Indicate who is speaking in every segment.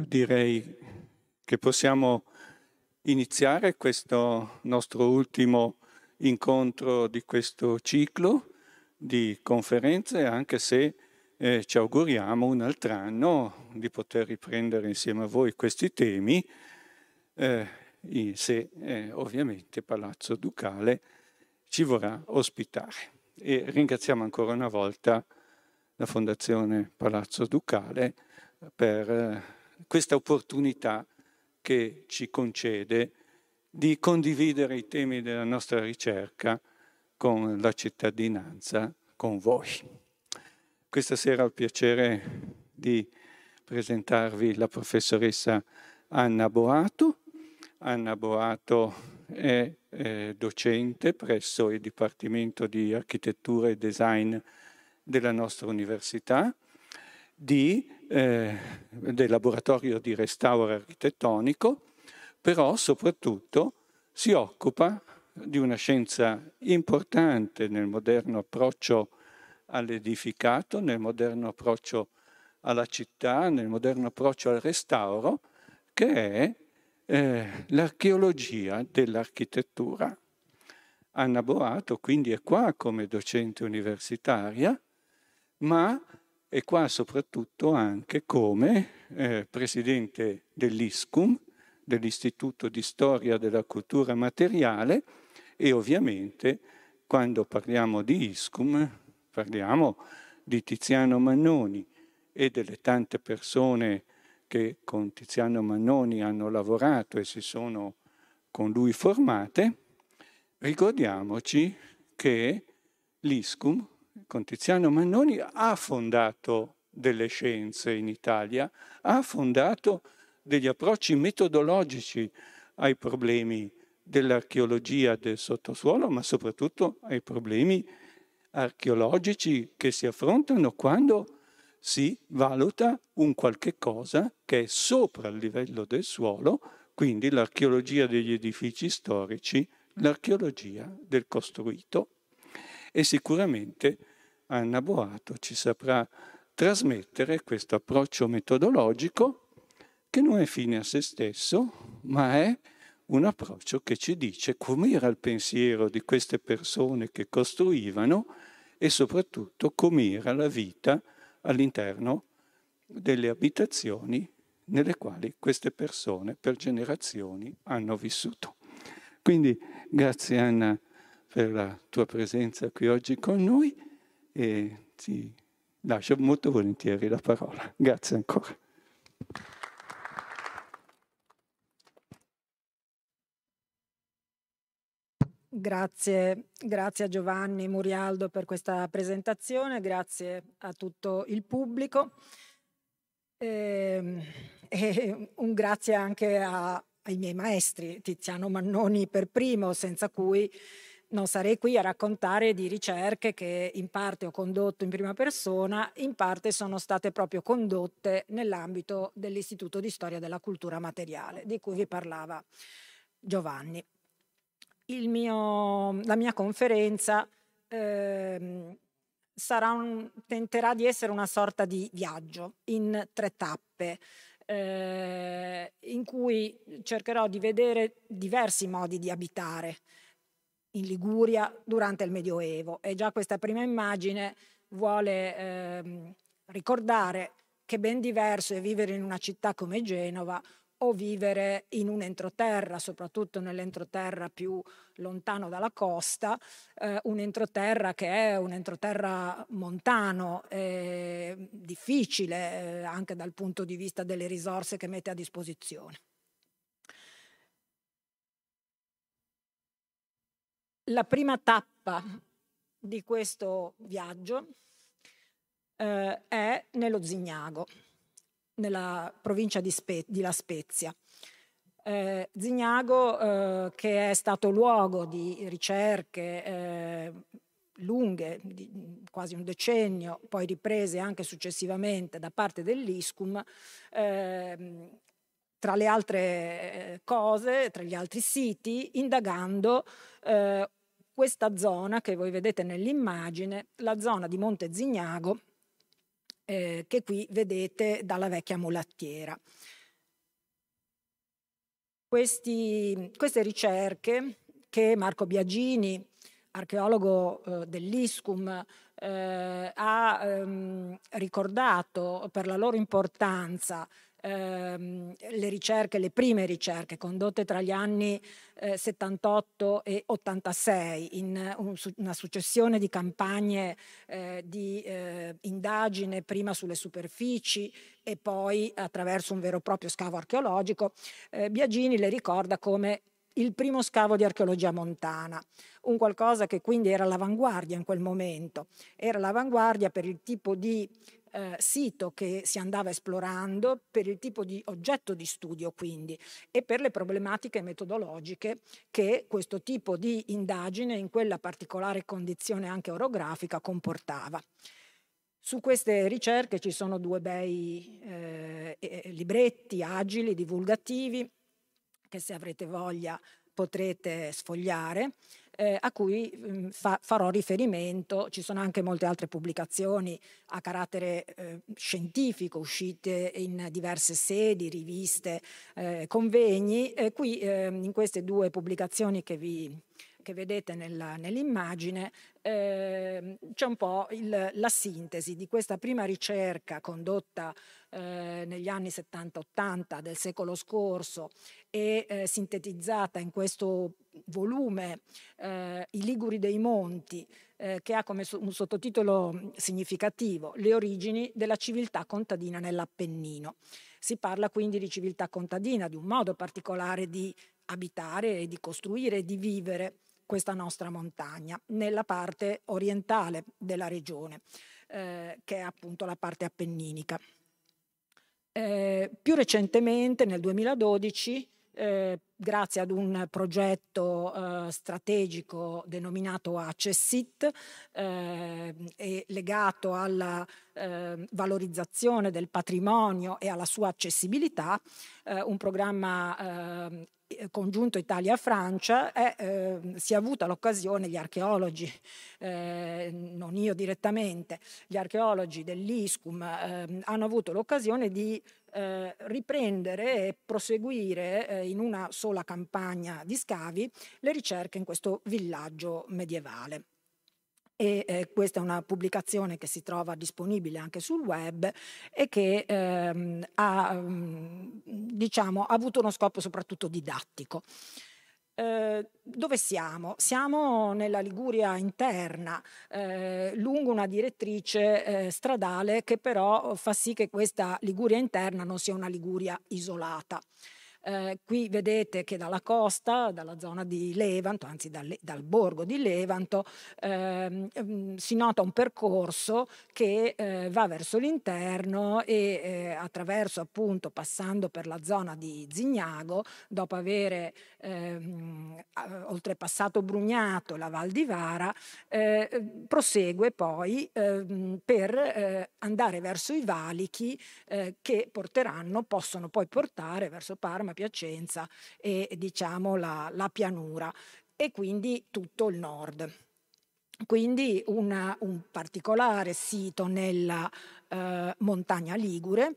Speaker 1: io direi che possiamo iniziare questo nostro ultimo incontro di questo ciclo di conferenze, anche se eh, ci auguriamo un altro anno di poter riprendere insieme a voi questi temi, eh, se eh, ovviamente Palazzo Ducale ci vorrà ospitare. E ringraziamo ancora una volta la Fondazione Palazzo Ducale per eh, questa opportunità che ci concede di condividere i temi della nostra ricerca con la cittadinanza, con voi. Questa sera ho il piacere di presentarvi la professoressa Anna Boato. Anna Boato è eh, docente presso il Dipartimento di Architettura e Design della nostra università, di, eh, del laboratorio di restauro architettonico, però soprattutto si occupa di una scienza importante nel moderno approccio all'edificato, nel moderno approccio alla città, nel moderno approccio al restauro, che è eh, l'archeologia dell'architettura. Anna Boato quindi è qua come docente universitaria, ma è qua soprattutto anche come eh, presidente dell'ISCUM, dell'Istituto di Storia della Cultura Materiale, e ovviamente quando parliamo di ISCUM parliamo di Tiziano Mannoni e delle tante persone che con Tiziano Mannoni hanno lavorato e si sono con lui formate, ricordiamoci che l'ISCUM con Tiziano Mannoni ha fondato delle scienze in Italia, ha fondato degli approcci metodologici ai problemi dell'archeologia del sottosuolo, ma soprattutto ai problemi archeologici che si affrontano quando si valuta un qualche cosa che è sopra il livello del suolo, quindi l'archeologia degli edifici storici, l'archeologia del costruito. E sicuramente Anna Boato ci saprà trasmettere questo approccio metodologico che non è fine a se stesso, ma è un approccio che ci dice com'era il pensiero di queste persone che costruivano e soprattutto com'era la vita all'interno delle abitazioni nelle quali queste persone per generazioni hanno vissuto. Quindi grazie Anna per la tua presenza qui oggi con noi e ti lascio molto volentieri la parola. Grazie ancora.
Speaker 2: Grazie, grazie, a Giovanni Murialdo per questa presentazione, grazie a tutto il pubblico e, ehm, e un grazie anche a, ai miei maestri, Tiziano Mannoni per primo, senza cui non sarei qui a raccontare di ricerche che in parte ho condotto in prima persona, in parte sono state proprio condotte nell'ambito dell'Istituto di Storia della Cultura Materiale, di cui vi parlava Giovanni mio, la mia conferenza eh, un, tenterà di essere una sorta di viaggio in tre tappe. Eh, in cui cercherò di vedere diversi modi di abitare in Liguria durante il Medioevo e già questa prima immagine vuole eh, ricordare che ben diverso è vivere in una città come Genova o vivere in un entroterra, soprattutto nell'entroterra più lontano dalla costa, eh, un entroterra che è un entroterra montano, eh, difficile eh, anche dal punto di vista delle risorse che mette a disposizione. La prima tappa di questo viaggio eh, è nello Zignago nella provincia di, Spe- di La Spezia. Eh, Zignago, eh, che è stato luogo di ricerche eh, lunghe, di quasi un decennio, poi riprese anche successivamente da parte dell'ISCUM, ehm, tra le altre eh, cose, tra gli altri siti, indagando eh, questa zona che voi vedete nell'immagine, la zona di Monte Zignago, eh, che qui vedete dalla vecchia mulattiera. Questi, queste ricerche che Marco Biagini, archeologo eh, dell'ISCUM, eh, ha ehm, ricordato per la loro importanza ehm, le ricerche, le prime ricerche condotte tra gli anni eh, 78 e 86 in un, una successione di campagne eh, di eh, indagine prima sulle superfici e poi attraverso un vero e proprio scavo archeologico, eh, Biagini le ricorda come il primo scavo di archeologia montana, un qualcosa che quindi era all'avanguardia in quel momento, era all'avanguardia per il tipo di eh, sito che si andava esplorando, per il tipo di oggetto di studio quindi e per le problematiche metodologiche che questo tipo di indagine in quella particolare condizione anche orografica comportava. Su queste ricerche ci sono due bei eh, libretti agili, divulgativi, che se avrete voglia potrete sfogliare eh, a cui mh, mm, fa, farò riferimento. Ci sono anche molte altre pubblicazioni a carattere eh, scientifico uscite in diverse sedi, riviste, eh, convegni. qui ehm, in queste due pubblicazioni che vi che vedete nella, nell'immagine, eh, c'è un po' il, la sintesi di questa prima ricerca condotta eh, negli anni 70-80 del secolo scorso e eh, sintetizzata in questo volume eh, I Liguri dei Monti, eh, che ha come un sottotitolo significativo Le origini della civiltà contadina nell'Appennino. Si parla quindi di civiltà contadina, di un modo particolare di abitare e di costruire e di vivere questa nostra montagna nella parte orientale della regione, eh, che è appunto la parte appenninica. Eh, più recentemente, nel 2012, eh, grazie ad un progetto eh, strategico denominato ACESIT eh, e legato alla eh, valorizzazione del patrimonio e alla sua accessibilità, eh, un programma congiunto Italia-Francia eh, si è avuta l'occasione, gli archeologi, eh, non io direttamente, gli archeologi dell'ISCUM eh, hanno avuto l'occasione di eh, riprendere e proseguire eh, in una sola campagna di scavi le ricerche in questo villaggio medievale e eh, questa è una pubblicazione che si trova disponibile anche sul web e che ehm, ha, mm, diciamo, ha avuto uno scopo soprattutto didattico. Eh, dove siamo? Siamo nella Liguria interna, eh, lungo una direttrice eh, stradale che però fa sì che questa Liguria interna non sia una Liguria isolata. Eh, qui vedete che dalla costa, dalla zona di Levanto, anzi dal, dal borgo di Levanto, ehm, si nota un percorso che eh, va verso l'interno e eh, attraverso appunto passando per la zona di Zignago, dopo aver ehm, oltrepassato Brugnato, la Val di Vara, eh, prosegue poi ehm, per eh, andare verso i valichi eh, che porteranno, possono poi portare verso Parma Parma, Piacenza e diciamo la, la pianura e quindi tutto il nord. Quindi una, un particolare sito nella eh, montagna Ligure,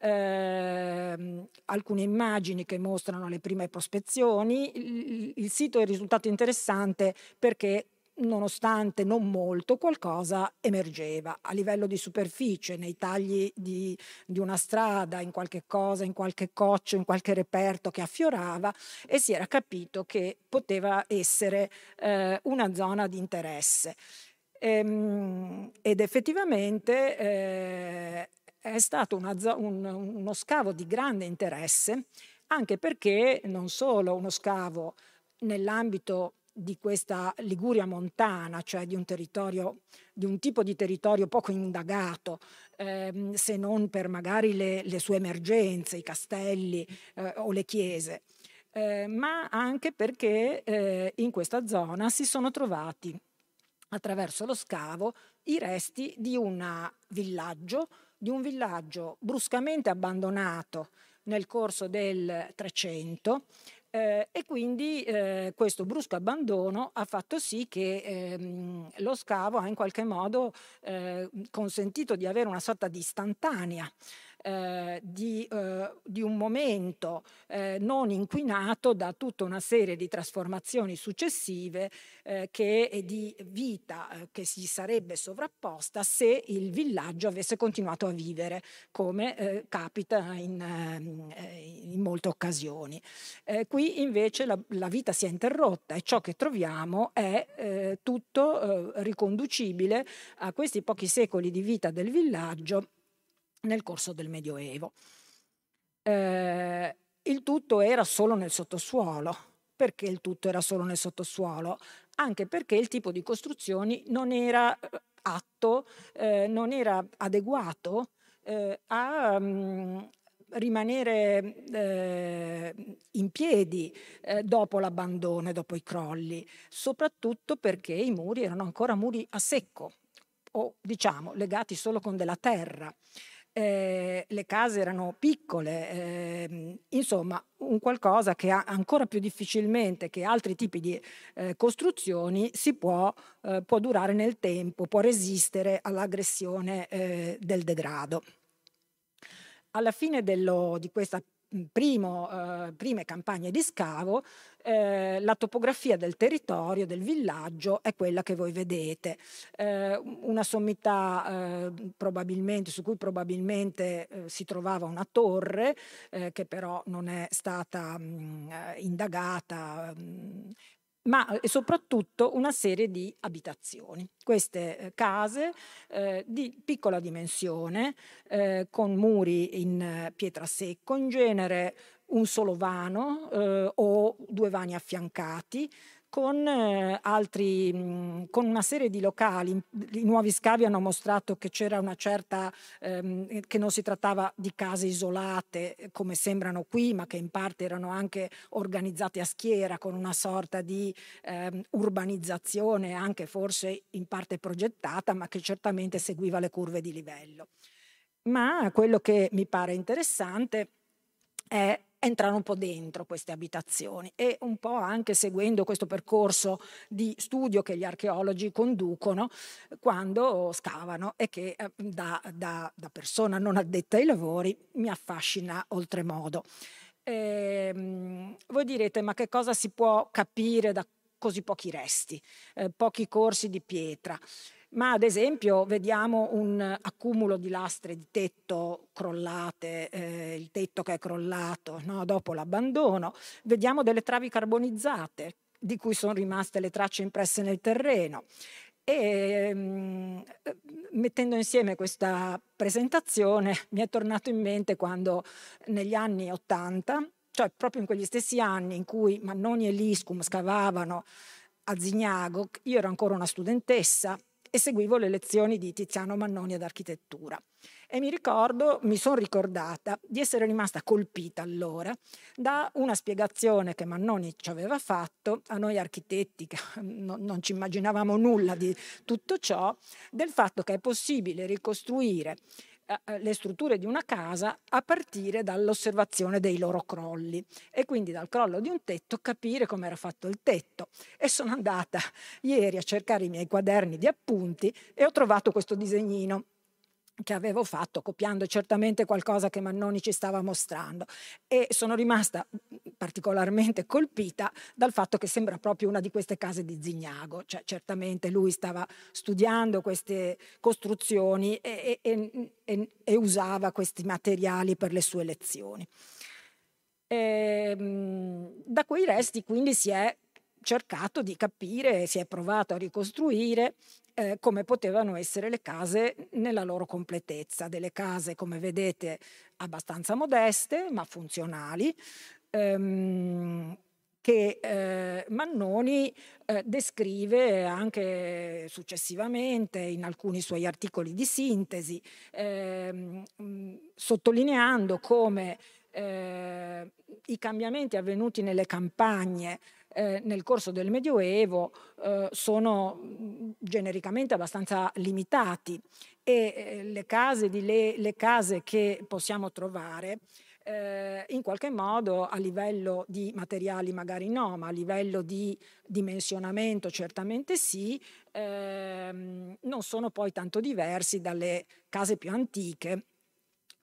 Speaker 2: eh, alcune immagini che mostrano le prime prospezioni. Il, il, sito è risultato interessante perché nonostante non molto, qualcosa emergeva a livello di superficie, nei tagli di, di, una strada, in qualche cosa, in qualche coccio, in qualche reperto che affiorava e si era capito che poteva essere eh, una zona di interesse. Ehm, ed effettivamente eh, è stato una, un, uno scavo di grande interesse, anche perché non solo uno scavo nell'ambito di questa Liguria montana, cioè di un di un tipo di territorio poco indagato, ehm, se non per magari le, le sue emergenze, i castelli eh, o le chiese, eh, ma anche perché eh, in questa zona si sono trovati attraverso lo scavo i resti di un villaggio, di un villaggio bruscamente abbandonato nel corso del 300 eh, e quindi eh, questo brusco abbandono ha fatto sì che ehm, lo scavo ha in qualche modo eh, consentito di avere una sorta di istantanea eh, di, eh, di, un momento eh, non inquinato da tutta una serie di trasformazioni successive eh, che, di vita eh, che si sarebbe sovrapposta se il villaggio avesse continuato a vivere, come eh, capita in, in, molte occasioni. qui invece la, la, vita si è interrotta e ciò che troviamo è tutto riconducibile a questi pochi secoli di vita del villaggio nel corso del Medioevo. Eh, il tutto era solo nel sottosuolo. Perché il tutto era solo nel sottosuolo? Anche perché il tipo di costruzioni non era eh, atto, eh, non era adeguato eh, a um, rimanere eh, in piedi eh, dopo l'abbandono dopo i crolli, soprattutto perché i muri erano ancora muri a secco o diciamo legati solo con della terra eh, le case erano piccole, eh, insomma un qualcosa che ancora più difficilmente che altri tipi di eh, costruzioni si può, eh, può, durare nel tempo, può resistere all'aggressione eh, del degrado. Alla fine dello, di questa primo, eh, prime campagne di scavo, eh, la topografia del territorio, del villaggio è quella che voi vedete. Eh, una sommità eh, probabilmente, su cui probabilmente eh, si trovava una torre eh, che però non è stata mh, mm, indagata mh, ma eh, soprattutto una serie di abitazioni. Queste eh, case eh, di piccola dimensione, eh, con muri in eh, pietra secco, in genere un solo vano eh, o due vani affiancati, con, eh, altri, mh, con una serie di locali. I nuovi scavi hanno mostrato che c'era una certa, ehm, che non si trattava di case isolate eh, come sembrano qui, ma che in parte erano anche organizzate a schiera con una sorta di ehm, urbanizzazione anche forse in parte progettata, ma che certamente seguiva le curve di livello. Ma quello che mi pare interessante è entrare un po' dentro queste abitazioni e un po' anche seguendo questo percorso di studio che gli archeologi conducono quando scavano e che eh, da, da, da persona non addetta ai lavori mi affascina oltremodo. Eh, voi direte ma che cosa si può capire da così pochi resti, eh, pochi corsi di pietra? Ma ad esempio vediamo un accumulo di lastre di tetto crollate, eh, il tetto che è crollato no? dopo l'abbandono, vediamo delle travi carbonizzate di cui sono rimaste le tracce impresse nel terreno. E mh, mettendo insieme questa presentazione mi è tornato in mente quando negli anni Ottanta, cioè proprio in quegli stessi anni in cui Mannoni e Liscum scavavano a Zignago, io ero ancora una studentessa e seguivo le lezioni di Tiziano Mannoni ad architettura. E mi ricordo, mi sono ricordata di essere rimasta colpita allora da una spiegazione che Mannoni ci aveva fatto a noi architetti che non, non ci immaginavamo nulla di tutto ciò, del fatto che è possibile ricostruire le strutture di una casa a partire dall'osservazione dei loro crolli e quindi dal crollo di un tetto capire come era fatto il tetto. E sono andata ieri a cercare i miei quaderni di appunti e ho trovato questo disegnino che avevo fatto copiando certamente qualcosa che Mannoni ci stava mostrando e sono rimasta particolarmente colpita dal fatto che sembra proprio una di queste case di Zignago, cioè certamente lui stava studiando queste costruzioni e, e, e, e usava questi materiali per le sue lezioni. Ehm, da quei resti quindi si è cercato di capire, si è provato a ricostruire eh, come potevano essere le case nella loro completezza, delle case come vedete abbastanza modeste ma funzionali, ehm, che eh, Mannoni eh, descrive anche successivamente in alcuni suoi articoli di sintesi, ehm, sottolineando come eh, i cambiamenti avvenuti nelle campagne eh, nel corso del Medioevo eh, sono genericamente abbastanza limitati e eh, le, case le, le, case che possiamo trovare eh, in qualche modo a livello di materiali magari no, ma a livello di dimensionamento certamente sì, ehm, non sono poi tanto diversi dalle case più antiche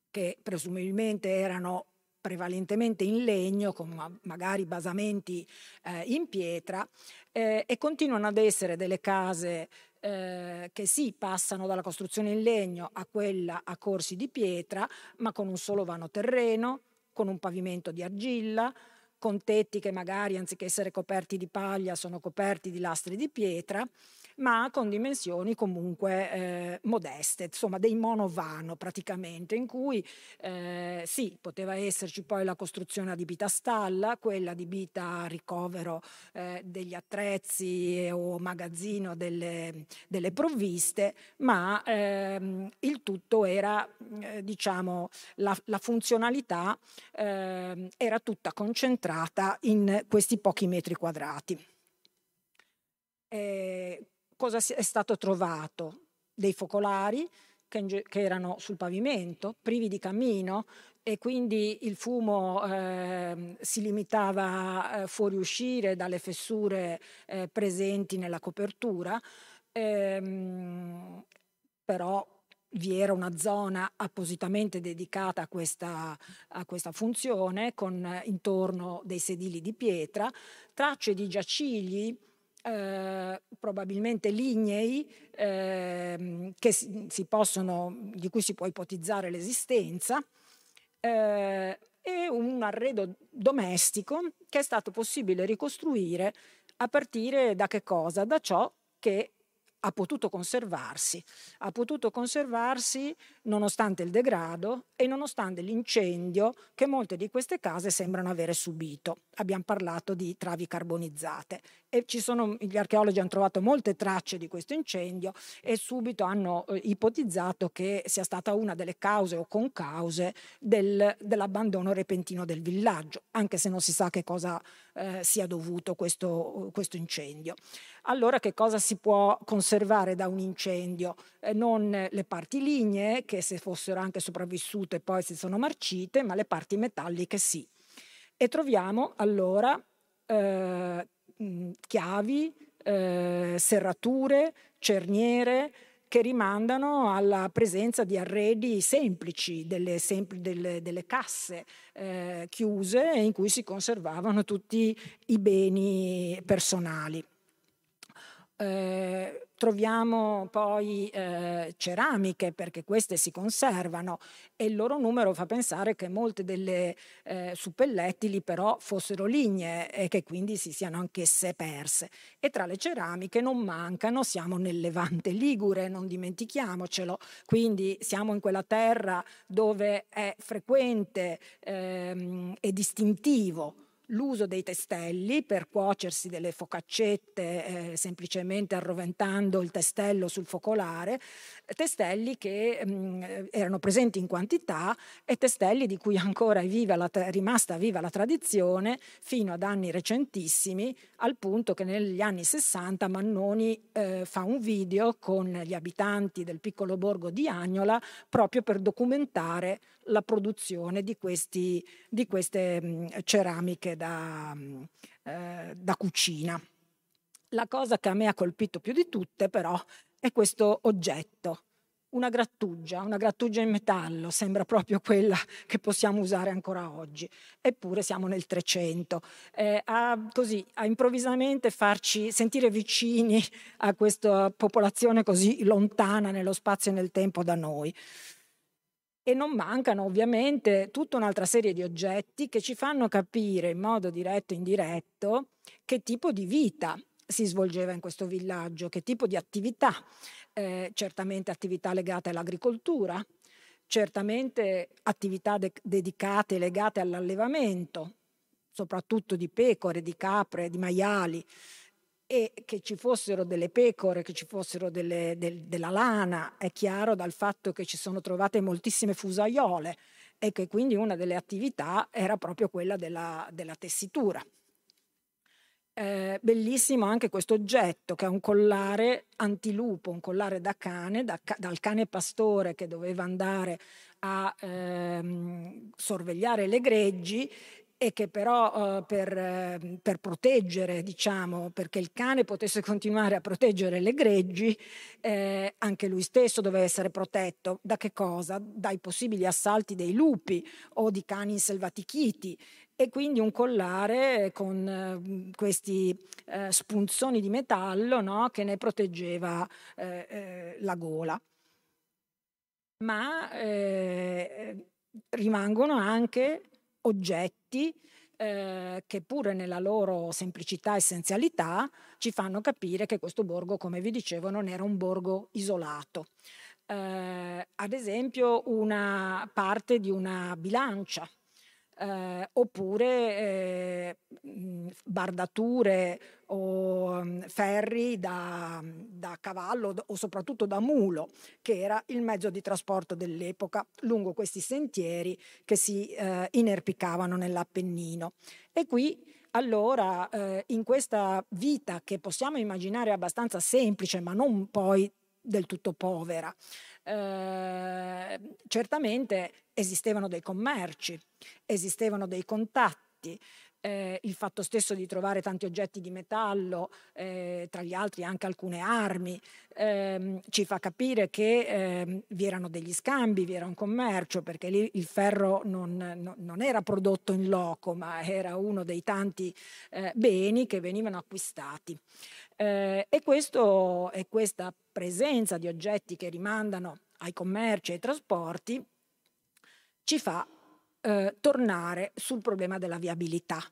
Speaker 2: che presumibilmente erano prevalentemente in legno, con magari basamenti eh, in pietra, eh, e continuano ad essere delle case eh, che sì passano dalla costruzione in legno a quella a corsi di pietra, ma con un solo vano terreno, con un pavimento di argilla, con tetti che magari anziché essere coperti di paglia sono coperti di lastre di pietra ma con dimensioni comunque eh, modeste, insomma dei monovano praticamente, in cui eh, sì, poteva esserci poi la costruzione adibita a stalla, quella adibita a ricovero eh, degli attrezzi o magazzino delle, delle provviste, ma ehm, il tutto era, eh, diciamo, la, la funzionalità ehm, era tutta concentrata in questi pochi metri quadrati. Eh, cosa è stato trovato? Dei focolari che, che erano sul pavimento, privi di cammino, e quindi il fumo eh, si limitava a eh, fuoriuscire dalle fessure eh, presenti nella copertura, ehm, però vi era una zona appositamente dedicata a questa, a questa funzione con eh, intorno dei sedili di pietra, tracce di giacigli eh, probabilmente lignei eh, possono, di cui si può ipotizzare l'esistenza eh, e un arredo domestico che è stato possibile ricostruire a partire da che cosa? Da ciò che ha potuto conservarsi, ha potuto conservarsi nonostante il degrado e nonostante l'incendio che molte di queste case sembrano avere subito. Abbiamo parlato di travi carbonizzate e sono, gli archeologi hanno trovato molte tracce di questo incendio e subito hanno eh, ipotizzato che sia stata una delle cause o concause del, dell'abbandono repentino del villaggio, anche se non si sa che cosa eh, sia dovuto questo, questo incendio. Allora che cosa si può conservare da un incendio? Eh, non le parti lignee, che se fossero anche sopravvissute poi si sono marcite, ma le parti metalliche sì. E troviamo allora eh, chiavi, eh, serrature, cerniere, che rimandano alla presenza di arredi semplici, delle, sempl- delle, delle casse eh, chiuse in cui si conservavano tutti i beni personali. Eh, troviamo poi eh, ceramiche perché queste si conservano e il loro numero fa pensare che molte delle eh, suppellettili però fossero lignee e che quindi si siano anch'esse perse. E tra le ceramiche non mancano, siamo nel Levante Ligure, non dimentichiamocelo, quindi siamo in quella terra dove è frequente ehm, e distintivo l'uso dei testelli per cuocersi delle focaccette eh, semplicemente arroventando il testello sul focolare, testelli che mh, mm, erano presenti in quantità e testelli di cui ancora è, viva la, è rimasta viva la tradizione fino ad anni recentissimi, al punto che negli anni 60 Mannoni eh, fa un video con gli abitanti del piccolo borgo di Agnola proprio per documentare la produzione di, questi, di queste ceramiche da, eh, da cucina. La cosa che a me ha colpito più di tutte però è questo oggetto, una grattugia, una grattugia in metallo, sembra proprio quella che possiamo usare ancora oggi, eppure siamo nel 300, eh, a, così, a improvvisamente farci sentire vicini a questa popolazione così lontana nello spazio e nel tempo da noi. E non mancano ovviamente tutta un'altra serie di oggetti che ci fanno capire in modo diretto e indiretto che tipo di vita si svolgeva in questo villaggio, che tipo di attività, eh, certamente attività legate all'agricoltura, certamente attività de- dedicate legate all'allevamento, soprattutto di pecore, di capre, di maiali, e che ci fossero delle pecore, che ci fossero delle, del, della lana, è chiaro dal fatto che ci sono trovate moltissime fusaiole e che quindi una delle attività era proprio quella della, della tessitura. Eh, bellissimo anche questo oggetto che è un collare antilupo, un collare da cane, da, dal cane pastore che doveva andare a ehm, sorvegliare le greggi e che però eh, per, eh, per, proteggere, diciamo, perché il cane potesse continuare a proteggere le greggi, eh, anche lui stesso doveva essere protetto. Da che cosa? Dai possibili assalti dei lupi o di cani inselvatichiti e quindi un collare con eh, questi eh, spunzoni di metallo no? che ne proteggeva eh, la gola. Ma rimangono anche oggetti eh, che pure nella loro semplicità e essenzialità ci fanno capire che questo borgo, come vi dicevo, non era un borgo isolato. Eh, ad esempio una parte di una bilancia eh, oppure eh, bardature o ferri da, da, cavallo o soprattutto da mulo, che era il mezzo di trasporto dell'epoca lungo questi sentieri che si eh, inerpicavano nell'Appennino. E qui allora eh, in questa vita che possiamo immaginare abbastanza semplice ma non poi del tutto povera, eh, certamente esistevano dei commerci, esistevano dei contatti, eh, il fatto stesso di trovare tanti oggetti di metallo, eh, tra gli altri anche alcune armi, ehm, ci fa capire che ehm, vi erano degli scambi, vi era un commercio, perché lì il ferro non, no, non era prodotto in loco, ma era uno dei tanti eh, beni che venivano acquistati. Eh, e, questo, e questa presenza di oggetti che rimandano ai commerci e ai trasporti ci fa eh, tornare sul problema della viabilità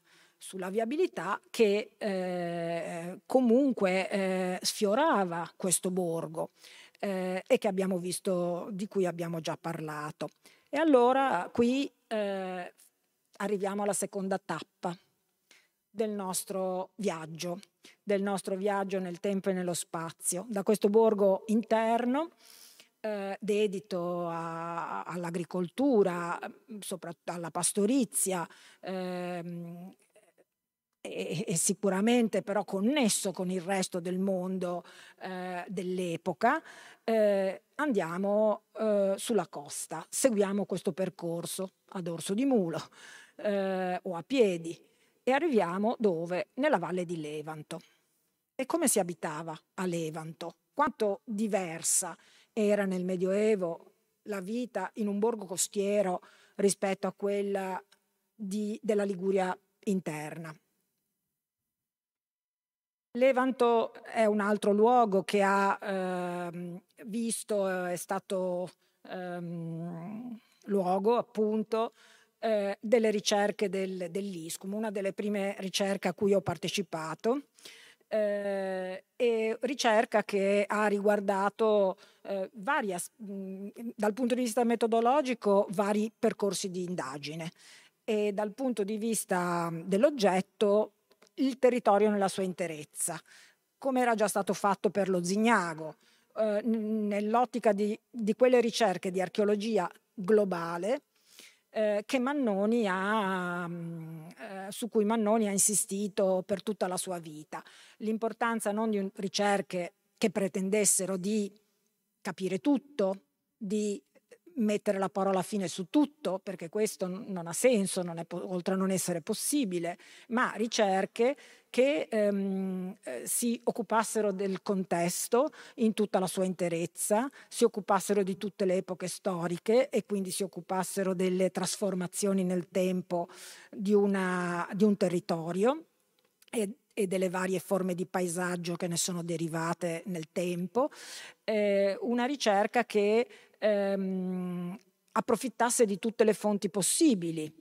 Speaker 2: sulla viabilità che eh, comunque eh, sfiorava questo borgo eh, e abbiamo visto, di cui abbiamo già parlato. E allora qui eh, arriviamo alla seconda tappa del nostro viaggio, del nostro viaggio nel tempo e nello spazio, da questo borgo interno eh, dedito a, all'agricoltura, soprattutto alla pastorizia, ehm, e, e, sicuramente però connesso con il resto del mondo eh, dell'epoca, eh, andiamo eh, sulla costa, seguiamo questo percorso a dorso di mulo eh, o a piedi e arriviamo dove? Nella valle di Levanto. E come si abitava a Levanto? Quanto diversa era nel Medioevo la vita in un borgo costiero rispetto a quella di, della Liguria interna. Levanto è un altro luogo che ha eh, visto, è stato ehm, luogo appunto eh, delle ricerche del, dell'ISCUM, una delle prime ricerche a cui ho partecipato, eh, e ricerca che ha riguardato eh, vari, mh, dal punto di vista metodologico vari percorsi di indagine. E dal punto di vista dell'oggetto il territorio nella sua interezza, come era già stato fatto per lo Zignago, eh, nell'ottica di, di quelle ricerche di archeologia globale eh, ha, mm, eh, su cui Mannoni ha insistito per tutta la sua vita. L'importanza non di ricerche che pretendessero di capire tutto, di mettere la parola fine su tutto, perché questo non ha senso, non è, oltre a non essere possibile, ma ricerche che ehm, eh, si occupassero del contesto in tutta la sua interezza, si occupassero di tutte le epoche storiche e quindi si occupassero delle trasformazioni nel tempo di, una, di un territorio e, e, delle varie forme di paesaggio che ne sono derivate nel tempo. Eh, una ricerca che ehm, approfittasse di tutte le fonti possibili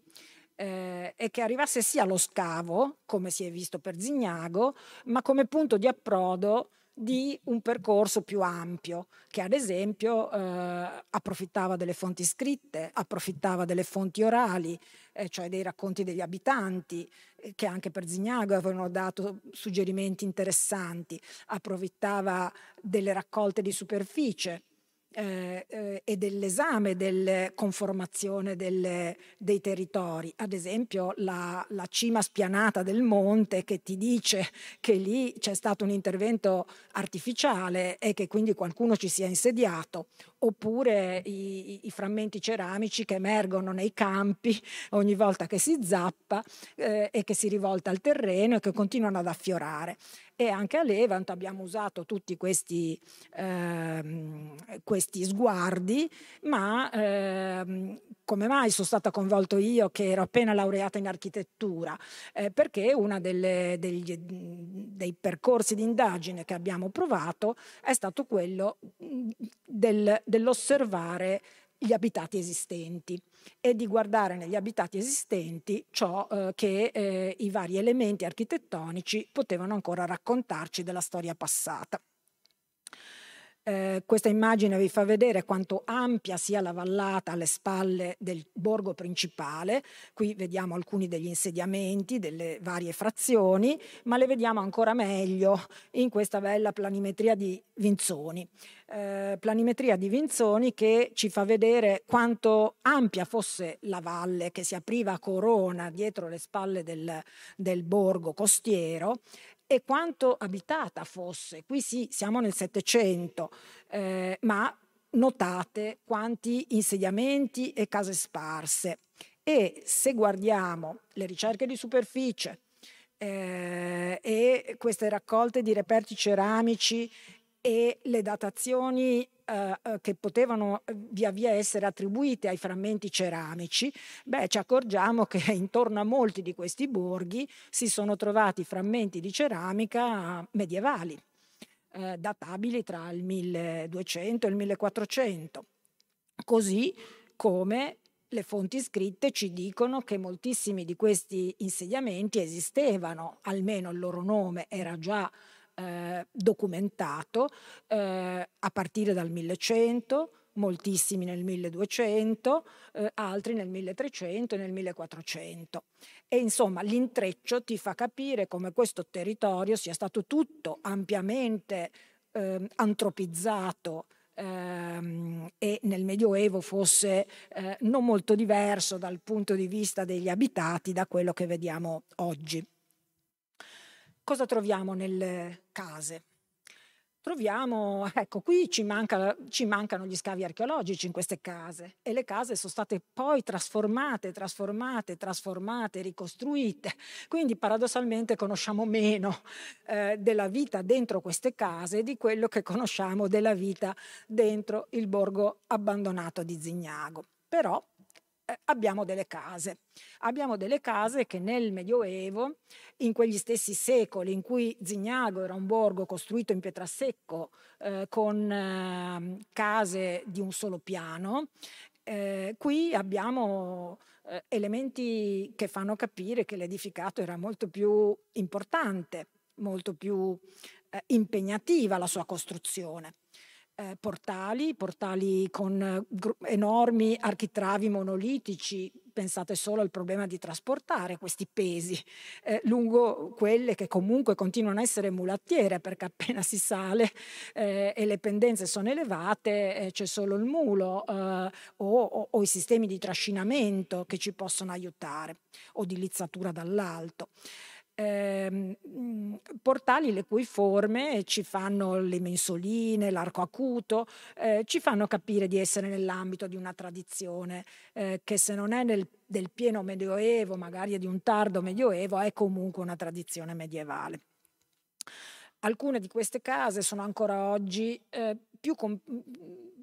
Speaker 2: eh, e che arrivasse sia allo scavo, come si è visto per Zignago, ma come punto di approdo di un percorso più ampio, che ad esempio eh, approfittava delle fonti scritte, approfittava delle fonti orali, eh, cioè dei racconti degli abitanti, eh, che anche per Zignago avevano dato suggerimenti interessanti, approfittava delle raccolte di superficie, eh, eh, e dell'esame della conformazione delle, dei territori. Ad esempio la, la, cima spianata del monte che ti dice che lì c'è stato un intervento artificiale e che quindi qualcuno ci sia insediato, oppure i, i, frammenti ceramici che emergono nei campi ogni volta che si zappa eh, e che si rivolta al terreno e che continuano ad affiorare. E anche a Levant abbiamo usato tutti questi, ehm, questi sguardi, ma ehm, come mai sono stata coinvolto io che ero appena laureata in architettura? Eh, perché uno dei percorsi di indagine che abbiamo provato è stato quello del, dell'osservare gli abitati esistenti e di guardare negli abitati esistenti ciò eh, che eh, i vari elementi architettonici potevano ancora raccontarci della storia passata. Eh, questa immagine vi fa vedere quanto ampia sia la vallata alle spalle del borgo principale. Qui vediamo alcuni degli insediamenti delle varie frazioni, ma le vediamo ancora meglio in questa bella planimetria di Vinzoni. Eh, planimetria di Vinzoni che ci fa vedere quanto ampia fosse la valle che si apriva a corona dietro le spalle del, del borgo costiero e quanto abitata fosse. Qui sì, siamo nel Settecento, eh, ma notate quanti insediamenti e case sparse. E se guardiamo le ricerche di superficie eh, e queste raccolte di reperti ceramici e le datazioni eh, eh, che potevano eh, via via essere attribuite ai frammenti ceramici, beh, ci accorgiamo che intorno a molti di questi borghi si sono trovati frammenti di ceramica medievali, eh, databili tra il 1200 e il 1400. Così come le fonti scritte ci dicono che moltissimi di questi insediamenti esistevano, almeno il loro nome era già eh, documentato eh, a partire dal 1100, moltissimi nel 1200, eh, altri nel 1300 e nel 1400. E insomma l'intreccio ti fa capire come questo territorio sia stato tutto ampiamente ehm, antropizzato ehm, e nel Medioevo fosse eh, non molto diverso dal punto di vista degli abitati da quello che vediamo oggi. Cosa troviamo nelle case? Troviamo, ecco, qui ci, manca, ci, mancano gli scavi archeologici in queste case e le case sono state poi trasformate, trasformate, trasformate, ricostruite. Quindi paradossalmente conosciamo meno eh, della vita dentro queste case di quello che conosciamo della vita dentro il borgo abbandonato di Zignago. Però eh, abbiamo delle case. Abbiamo delle case che nel Medioevo, in quegli stessi secoli in cui Zignago era un borgo costruito in pietrasecco eh, con eh, case di un solo piano, eh, qui abbiamo eh, elementi che fanno capire che l'edificato era molto più importante, molto più eh, impegnativa la sua costruzione eh, portali, portali con eh, enormi architravi monolitici, pensate solo al problema di trasportare questi pesi eh, lungo quelle che comunque continuano a essere mulattiere perché appena si sale eh, e le pendenze sono elevate eh, c'è solo il mulo eh, o, o, o, i sistemi di trascinamento che ci possono aiutare o di lizzatura dall'alto eh, portali le cui forme ci fanno le mensoline, l'arco acuto, eh, ci fanno capire di essere nell'ambito di una tradizione eh, che se non è nel, del pieno medioevo, magari di un tardo medioevo, è comunque una tradizione medievale. Alcune di queste case sono ancora oggi eh, più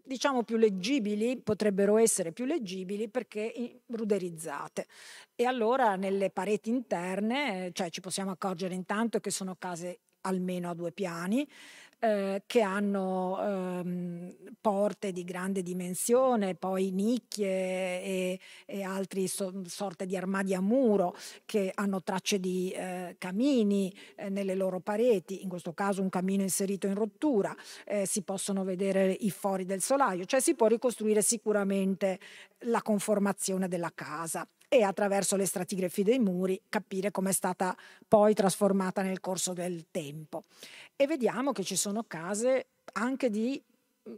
Speaker 2: diciamo più leggibili, potrebbero essere più leggibili perché ruderizzate. E allora nelle pareti interne, cioè ci possiamo accorgere intanto che sono case almeno a due piani, eh, che hanno ehm, porte di grande dimensione, poi nicchie e, e altre so, sorte di armadi a muro che hanno tracce di eh, camini eh, nelle loro pareti, in questo caso un camino inserito in rottura, eh, si possono vedere i fori del solaio, cioè si può ricostruire sicuramente la conformazione della casa e attraverso le stratigrafie dei muri capire come è stata poi trasformata nel corso del tempo. E vediamo che ci sono case anche di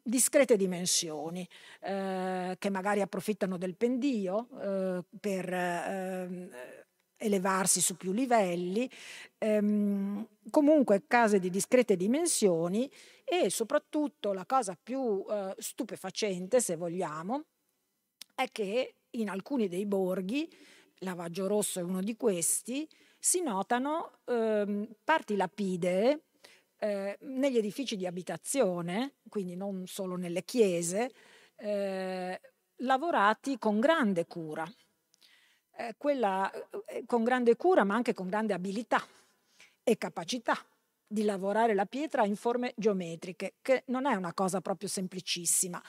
Speaker 2: discrete dimensioni eh, che magari approfittano del pendio eh, per eh, elevarsi su più livelli, ehm, comunque case di discrete dimensioni e soprattutto la cosa più eh, stupefacente, se vogliamo, è che in alcuni dei borghi, Lavaggio Rosso è uno di questi, si notano ehm, parti lapidee eh, negli edifici di abitazione, quindi non solo nelle chiese, eh, lavorati con grande cura, eh, quella, eh, con grande cura ma anche con grande abilità e capacità di lavorare la pietra in forme geometriche, che non è una cosa proprio semplicissima.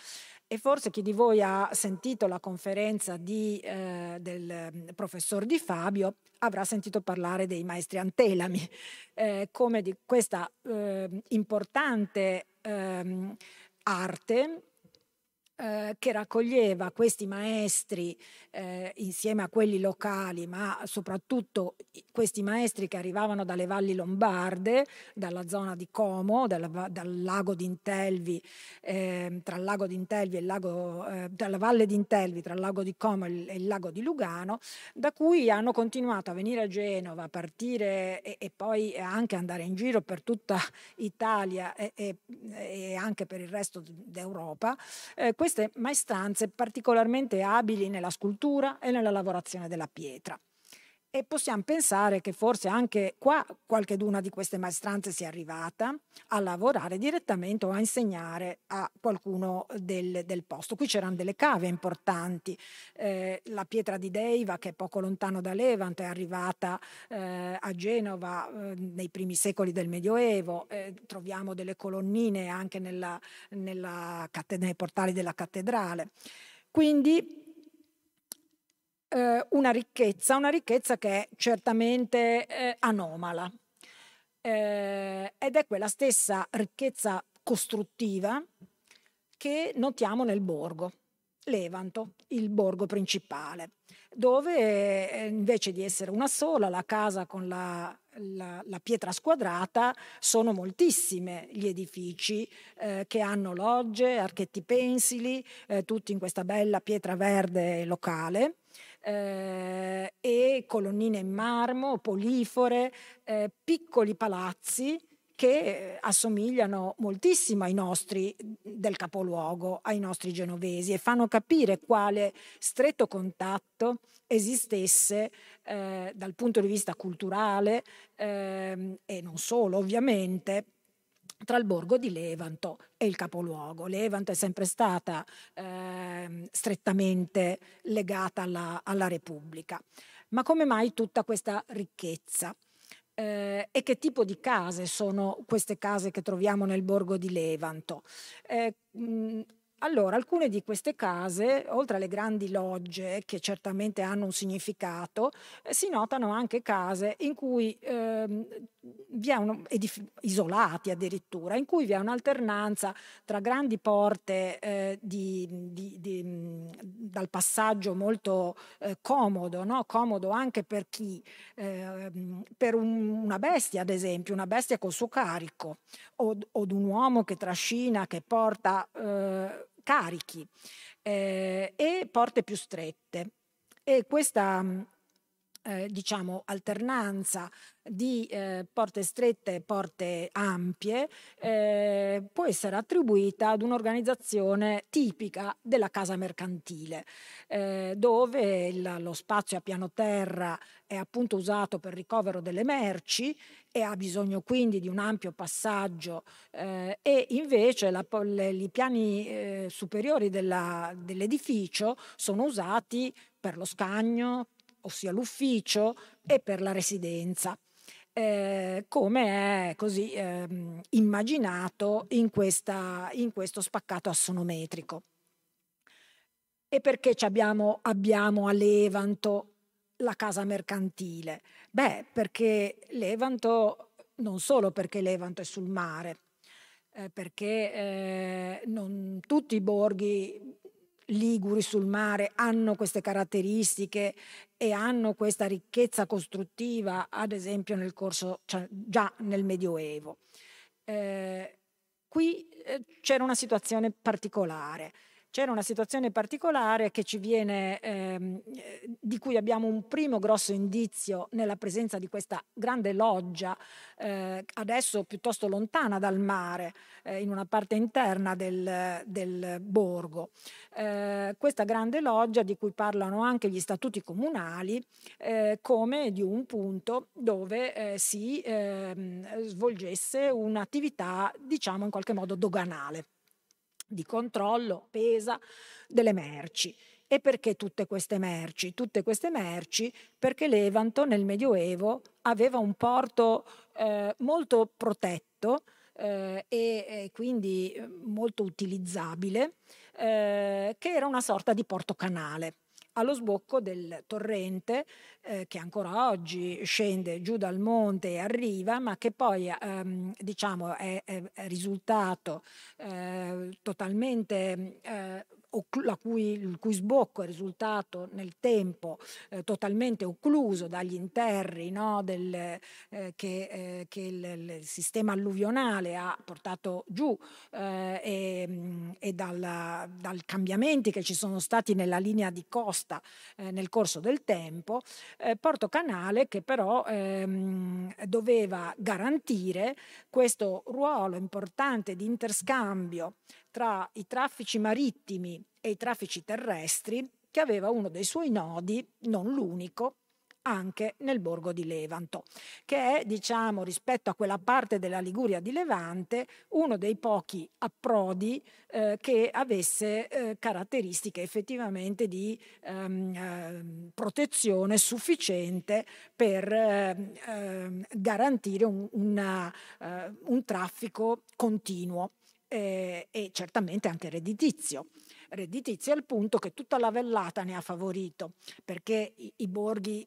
Speaker 2: E forse chi di voi ha sentito la conferenza di, eh, del mm, professor Di Fabio avrà sentito parlare dei maestri antelami, eh, come di questa eh, importante ehm, arte eh, che raccoglieva questi maestri eh, insieme a quelli locali, ma soprattutto questi maestri che arrivavano dalle valli lombarde, dalla zona di Como, dalla, dal lago di eh, tra il lago di e il lago, eh, dalla valle di Intelvi, tra il lago di Como e il, e il, lago di Lugano, da cui hanno continuato a venire a Genova, a partire e, e poi anche andare in giro per tutta Italia e, e, e anche per il resto d'Europa. Eh, queste maestranze particolarmente abili nella scultura e nella lavorazione della pietra e possiamo pensare che forse anche qua qualcheduna di queste maestranze sia arrivata a lavorare direttamente o a insegnare a qualcuno del, del posto. Qui c'erano delle cave importanti, eh, la pietra di Deiva che è poco lontano da Levanto è arrivata eh, a Genova eh, nei primi secoli del Medioevo, eh, troviamo delle colonnine anche nella, nella, nei portali della cattedrale. Quindi eh, una ricchezza, una ricchezza che è certamente eh, anomala. Eh, ed è quella stessa ricchezza costruttiva che notiamo nel borgo, Levanto, il borgo principale, dove eh, invece di essere una sola, la casa con la, la, la pietra squadrata, sono moltissime gli edifici eh, che hanno logge, archetti pensili, eh, tutti in questa bella pietra verde locale eh, e colonnine in marmo, polifore, eh, piccoli palazzi che eh, assomigliano moltissimo ai nostri del capoluogo, ai nostri genovesi e fanno capire quale stretto contatto esistesse eh, dal punto di vista culturale eh, e non solo ovviamente tra il borgo di Levanto e il capoluogo. Levanto è sempre stata eh, strettamente legata alla, alla, Repubblica. Ma come mai tutta questa ricchezza? Eh, e che tipo di case sono queste case che troviamo nel borgo di Levanto? Eh, mh, allora, alcune di queste case, oltre alle grandi logge che certamente hanno un significato, eh, si notano anche case in cui ehm, un, isolati addirittura, in cui vi è un'alternanza tra grandi porte eh, di, di, di, mh, dal passaggio molto eh, comodo, no? comodo anche per chi, ehm, per un, una bestia ad esempio, una bestia col suo carico, o, o un uomo che trascina, che porta eh, carichi eh, e porte più strette. E questa eh, diciamo, alternanza di eh, porte strette e porte ampie eh, può essere attribuita ad un'organizzazione tipica della casa mercantile, eh, dove il, lo spazio a piano terra è appunto usato per ricovero delle merci e ha bisogno quindi di un ampio passaggio eh, e invece la, le, i piani eh, superiori della, dell'edificio sono usati per lo scagno, ossia l'ufficio, e per la residenza. Eh, come è così eh, immaginato in, questa, in, questo spaccato assonometrico. E perché abbiamo, abbiamo a Levanto la casa mercantile? Beh, perché Levanto, non solo perché Levanto è sul mare, eh, perché eh, non tutti i borghi liguri sul mare hanno queste caratteristiche e hanno questa ricchezza costruttiva, ad esempio nel corso, cioè già nel Medioevo. Eh, qui eh, c'era una situazione particolare. C'era una situazione particolare viene, ehm, di cui abbiamo un primo grosso indizio nella presenza di questa grande loggia, eh, adesso piuttosto lontana dal mare, eh, in una parte interna del, del borgo. Eh, questa grande loggia di cui parlano anche gli statuti comunali eh, come di un punto dove eh, si ehm, svolgesse un'attività diciamo in qualche modo doganale di controllo, pesa delle merci. E perché tutte queste merci? Tutte queste merci perché Levanto nel Medioevo aveva un porto eh, molto protetto eh, e, e, quindi eh, molto utilizzabile, eh, che era una sorta di porto canale allo sbocco del torrente eh, che ancora oggi scende giù dal monte e arriva, ma che poi ehm, diciamo è, è, risultato eh, totalmente eh, cui, il cui sbocco è risultato nel tempo eh, totalmente occluso dagli interri no, del, eh, che, eh, che il, il, sistema alluvionale ha portato giù eh, e, e dal, dal, cambiamenti che ci sono stati nella linea di costa eh, nel corso del tempo, eh, Porto Canale che però ehm, doveva garantire questo ruolo importante di interscambio tra i traffici marittimi e i traffici terrestri, che aveva uno dei suoi nodi, non l'unico, anche nel borgo di Levanto, che è, diciamo, rispetto a quella parte della Liguria di Levante, uno dei pochi approdi eh, che avesse eh, caratteristiche effettivamente di ehm, eh, protezione sufficiente per ehm, ehm, garantire un, una, eh, un traffico continuo eh, e certamente anche redditizio. Redditizio al punto che tutta la vellata ne ha favorito, perché i, i borghi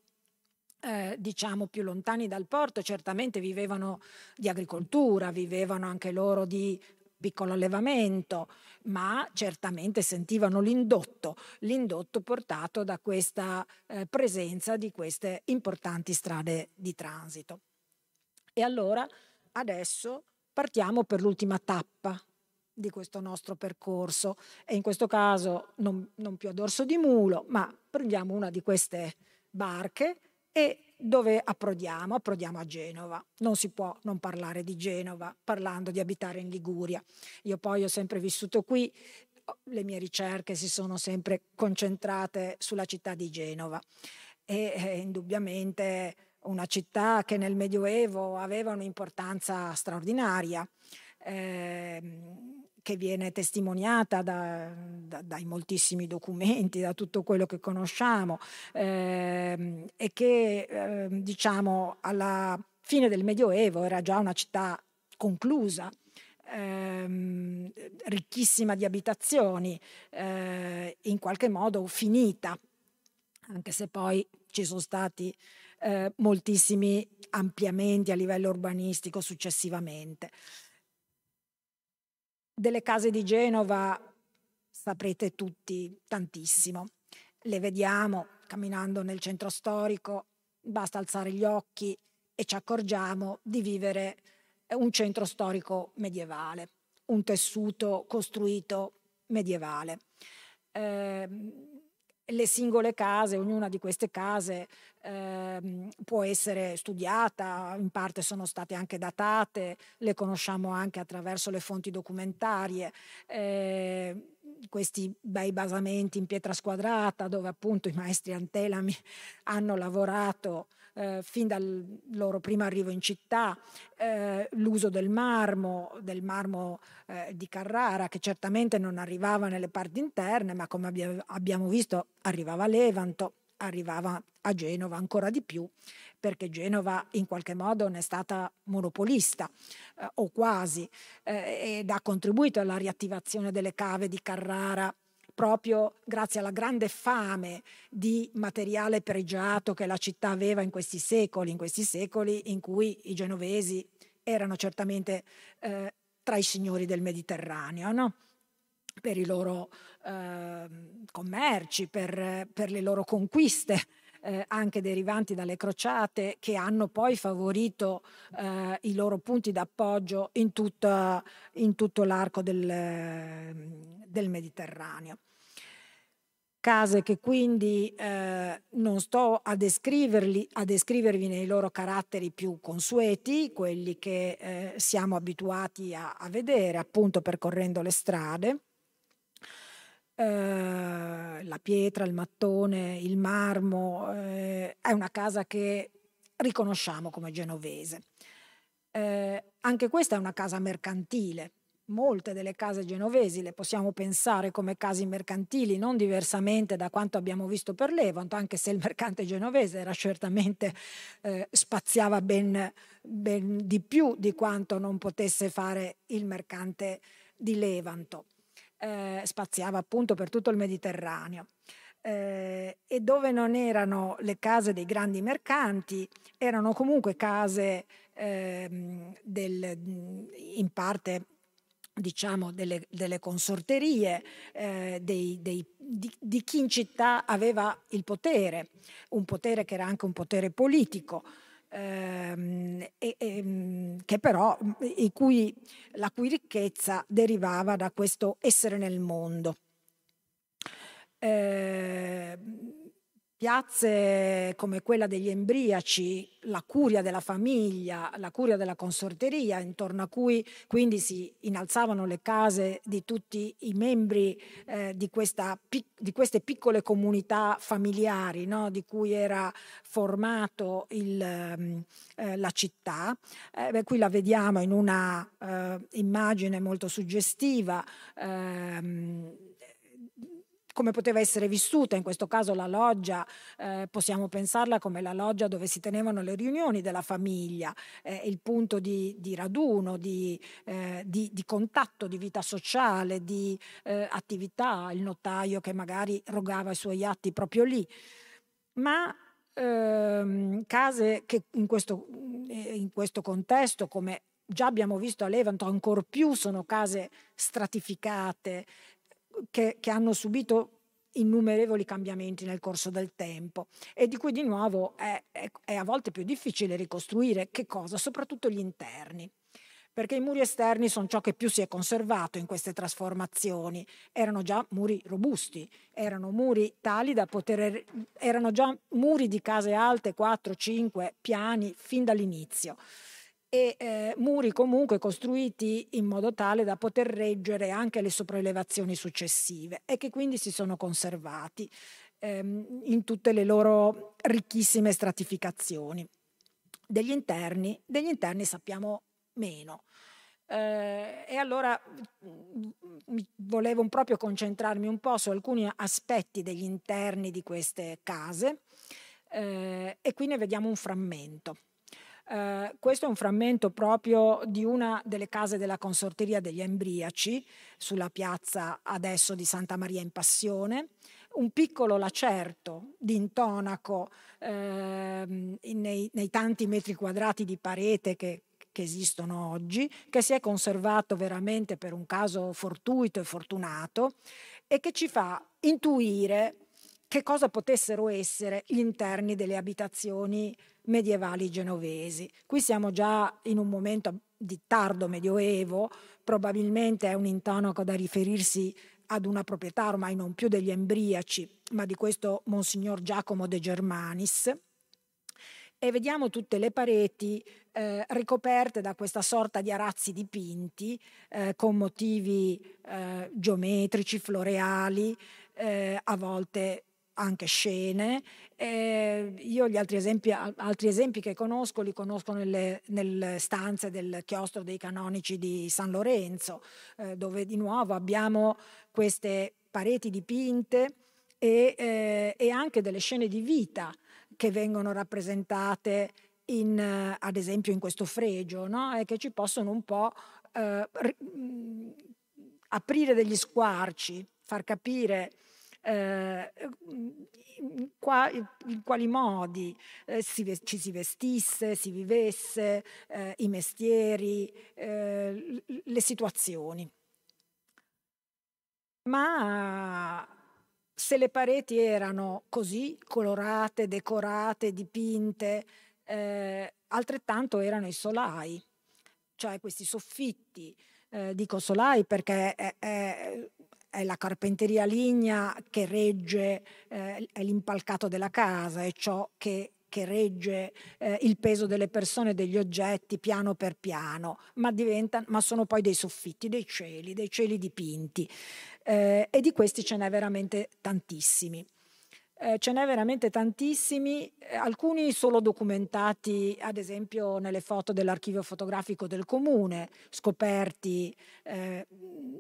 Speaker 2: eh, diciamo più lontani dal porto certamente vivevano di agricoltura, vivevano anche loro di piccolo allevamento, ma certamente sentivano l'indotto, l'indotto portato da questa eh, presenza di queste importanti strade di transito. E allora adesso partiamo per l'ultima tappa di questo nostro percorso e in questo caso non, non più a dorso di mulo, ma prendiamo una di queste barche e dove approdiamo? Approdiamo a Genova. Non si può non parlare di Genova parlando di abitare in Liguria. Io poi ho sempre vissuto qui, le mie ricerche si sono sempre concentrate sulla città di Genova e eh, indubbiamente una città che nel Medioevo aveva un'importanza straordinaria. Eh, che viene testimoniata da, da, dai moltissimi documenti, da tutto quello che conosciamo ehm, e che eh, diciamo alla fine del Medioevo era già una città conclusa, ehm, ricchissima di abitazioni, eh, in qualche modo finita, anche se poi ci sono stati eh, moltissimi ampliamenti a livello urbanistico successivamente. Delle case di Genova saprete tutti tantissimo. Le vediamo camminando nel centro storico, basta alzare gli occhi e ci accorgiamo di vivere un centro storico medievale, un tessuto costruito medievale. Eh, le singole case, ognuna di queste case eh, può essere studiata, in parte sono state anche datate, le conosciamo anche attraverso le fonti documentarie. Eh, questi bei basamenti in pietra squadrata dove appunto i maestri antelami hanno lavorato eh, fin dal loro primo arrivo in città, eh, l'uso del marmo, del marmo eh, di Carrara che certamente non arrivava nelle parti interne ma come abbiamo visto arrivava a Levanto, arrivava a Genova ancora di più perché Genova in qualche modo ne è stata monopolista eh, o quasi eh, ed ha contribuito alla riattivazione delle cave di Carrara proprio grazie alla grande fame di materiale pregiato che la città aveva in questi secoli, in questi secoli in cui i genovesi erano certamente eh, tra i signori del Mediterraneo. No? per i loro eh, commerci, per, per, le loro conquiste eh, anche derivanti dalle crociate che hanno poi favorito eh, i loro punti d'appoggio in, tutta, in tutto l'arco del, del Mediterraneo case che quindi eh, non sto a, descriverli, a descrivervi nei loro caratteri più consueti, quelli che eh, siamo abituati a, a, vedere appunto percorrendo le strade. Eh, la pietra, il mattone, il marmo, eh, è una casa che riconosciamo come genovese. Eh, anche questa è una casa mercantile, molte delle case genovesi le possiamo pensare come case mercantili, non diversamente da quanto abbiamo visto per Levanto, anche se il mercante genovese era certamente eh, spaziava ben, ben di più di quanto non potesse fare il mercante di Levanto. Eh, spaziava appunto per tutto il Mediterraneo. Eh, e dove non erano le case dei grandi mercanti, erano comunque case eh, del, in parte diciamo, delle, delle consorterie, eh, dei, dei, di, di, chi in città aveva il potere, un potere che era anche un potere politico. Ehm, e, e, che però, cui, la cui ricchezza derivava da questo essere nel mondo. Eh, piazze come quella degli embriaci, la curia della famiglia, la curia della consorteria, intorno a cui quindi si innalzavano le case di tutti i membri eh, di, questa, di, queste piccole comunità familiari no? di cui era formato il, ehm, eh, la città. Eh, beh, qui la vediamo in una eh, immagine molto suggestiva ehm, come poteva essere vissuta, in questo caso la loggia, eh, possiamo pensarla come la loggia dove si tenevano le riunioni della famiglia, eh, il punto di, di raduno, di, eh, di, di, contatto, di vita sociale, di eh, attività, il notaio che magari rogava i suoi atti proprio lì. Ma ehm, case che in questo, eh, in questo contesto, come già abbiamo visto a Levanto, ancor più sono case stratificate, che, che hanno subito innumerevoli cambiamenti nel corso del tempo e di cui di nuovo è, è, è, a volte più difficile ricostruire che cosa, soprattutto gli interni, perché i muri esterni sono ciò che più si è conservato in queste trasformazioni, erano già muri robusti, erano muri tali da poter, erano già muri di case alte 4-5 piani fin dall'inizio e eh, muri comunque costruiti in modo tale da poter reggere anche le sopraelevazioni successive e che quindi si sono conservati ehm, in tutte le loro ricchissime stratificazioni. Degli interni, degli interni sappiamo meno. Eh, e allora mm, volevo proprio concentrarmi un po' su alcuni aspetti degli interni di queste case eh, e qui ne vediamo un frammento. Eh, questo è un frammento proprio di una delle case della consorteria degli Embriaci, sulla piazza adesso di Santa Maria in Passione, un piccolo lacerto di intonaco eh, nei, nei tanti metri quadrati di parete che, che esistono oggi, che si è conservato veramente per un caso fortuito e fortunato e che ci fa intuire che cosa potessero essere gli interni delle abitazioni medievali genovesi. Qui siamo già in un momento di tardo medioevo, probabilmente è un intonaco da riferirsi ad una proprietà ormai non più degli embriaci, ma di questo Monsignor Giacomo de Germanis. E vediamo tutte le pareti eh, ricoperte da questa sorta di arazzi dipinti eh, con motivi eh, geometrici, floreali, eh, a volte anche scene. Eh, io gli altri esempi, altri esempi, che conosco li conosco nelle, nelle, stanze del chiostro dei canonici di San Lorenzo, eh, dove di nuovo abbiamo queste pareti dipinte e, eh, e, anche delle scene di vita che vengono rappresentate in, ad esempio in questo fregio no? e che ci possono un po' eh, aprire degli squarci, far capire eh, in, qua, in, quali modi eh, si, ci si vestisse, si vivesse, eh, i mestieri, eh, le situazioni. Ma se le pareti erano così colorate, decorate, dipinte, eh, altrettanto erano i solai, cioè questi soffitti. Eh, dico solai perché è, è, è, la carpenteria lignea che regge, eh, l'impalcato della casa, è ciò che che regge eh, il peso delle persone e degli oggetti piano per piano, ma, ma, sono poi dei soffitti, dei cieli, dei cieli dipinti. Eh, e di questi ce n'è veramente tantissimi. Eh, ce n'è veramente tantissimi, eh, alcuni solo documentati ad esempio nelle foto dell'archivio fotografico del comune, scoperti eh,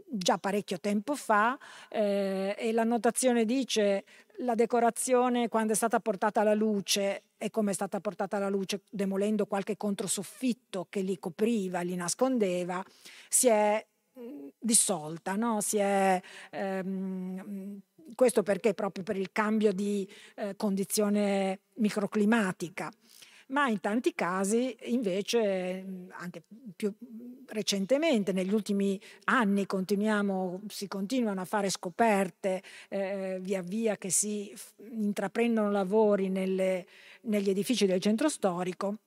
Speaker 2: già parecchio tempo fa eh, e l'annotazione dice la decorazione quando è stata portata alla luce e come è stata portata alla luce demolendo qualche controsoffitto che li copriva, li nascondeva, si è dissolta, no? si è ehm, questo perché proprio per il cambio di eh, condizione microclimatica. Ma in tanti casi invece, anche più recentemente, negli ultimi anni si continuano a fare scoperte eh, via via che si intraprendono lavori nelle, negli edifici del centro storico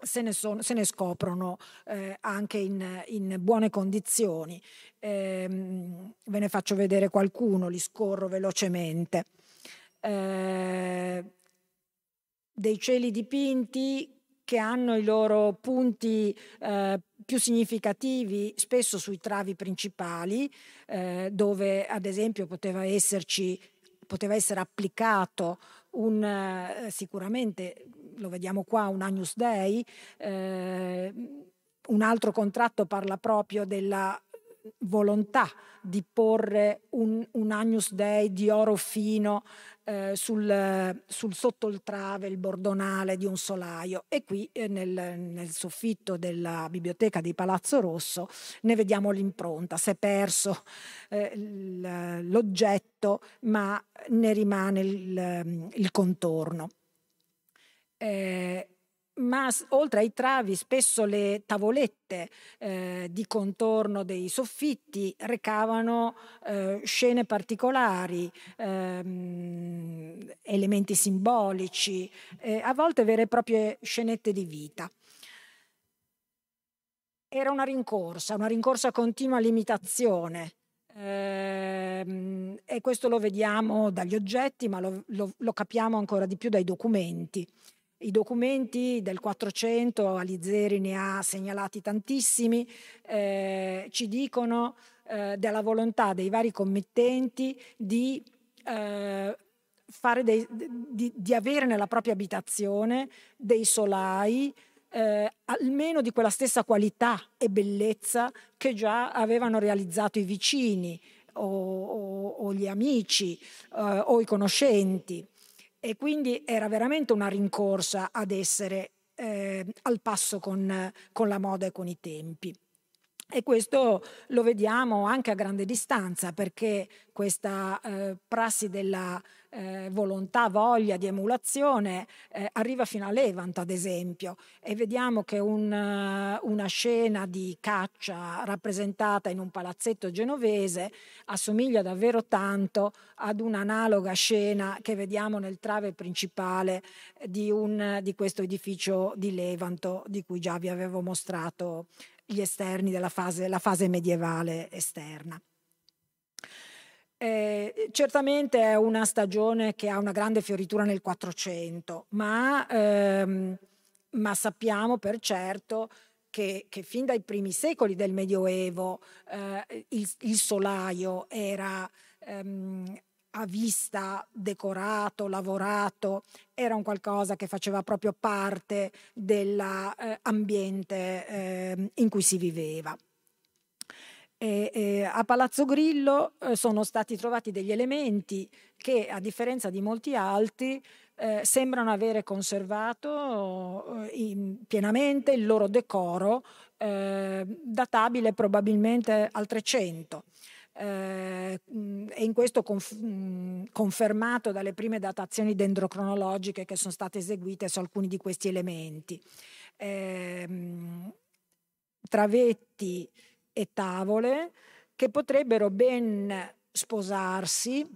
Speaker 2: se ne, sono, se ne scoprono eh, anche in, in, buone condizioni. Eh, ve ne faccio vedere qualcuno, li scorro velocemente. Eh, dei cieli dipinti che hanno i loro punti eh, più significativi spesso sui travi principali, eh, dove ad esempio poteva esserci poteva essere applicato un, eh, sicuramente lo vediamo qua, un Agnus Dei, eh, un altro contratto parla proprio della volontà di porre un, un Agnus Dei di oro fino eh, sul, sul, sotto il trave, il bordonale di un solaio e qui eh, nel, nel, soffitto della biblioteca di Palazzo Rosso ne vediamo l'impronta, si è perso eh, l'oggetto ma ne rimane il, il contorno. Eh, ma oltre ai travi spesso le tavolette eh, di contorno dei soffitti recavano eh, scene particolari, ehm, elementi simbolici, eh, a volte vere e proprie scenette di vita. Era una rincorsa, una rincorsa continua all'imitazione. Ehm, e questo lo vediamo dagli oggetti, ma lo, lo, lo capiamo ancora di più dai documenti. I documenti del 400, Alizeri ne ha segnalati tantissimi, eh, ci dicono eh, della volontà dei vari committenti di, eh, dei, di, di, avere nella propria abitazione dei solai eh, almeno di quella stessa qualità e bellezza che già avevano realizzato i vicini o, o, o gli amici eh, o i conoscenti e quindi era veramente una rincorsa ad essere eh, al passo con, con la moda e con i tempi. E questo lo vediamo anche a grande distanza perché questa eh, prassi della eh, volontà, voglia di emulazione eh, arriva fino a Levant ad esempio e vediamo che un, uh, una scena di caccia rappresentata in un palazzetto genovese assomiglia davvero tanto ad un'analoga scena che vediamo nel trave principale di, un, di questo edificio di Levanto di cui già vi avevo mostrato gli esterni della fase, fase medievale esterna. Eh, certamente è una stagione che ha una grande fioritura nel 400, ma, ehm, ma sappiamo per certo che, che, fin dai primi secoli del Medioevo eh, il, il, solaio era ehm, a vista, decorato, lavorato, era un qualcosa che faceva proprio parte dell'ambiente eh, eh, in cui si viveva. E, e a Palazzo Grillo eh, sono stati trovati degli elementi che, a differenza di molti altri, eh, sembrano avere conservato eh, pienamente il loro decoro, eh, databile probabilmente al 300 eh, e in questo conf- confermato dalle prime datazioni dendrocronologiche che sono state eseguite su alcuni di questi elementi. Eh, travetti e tavole che potrebbero ben sposarsi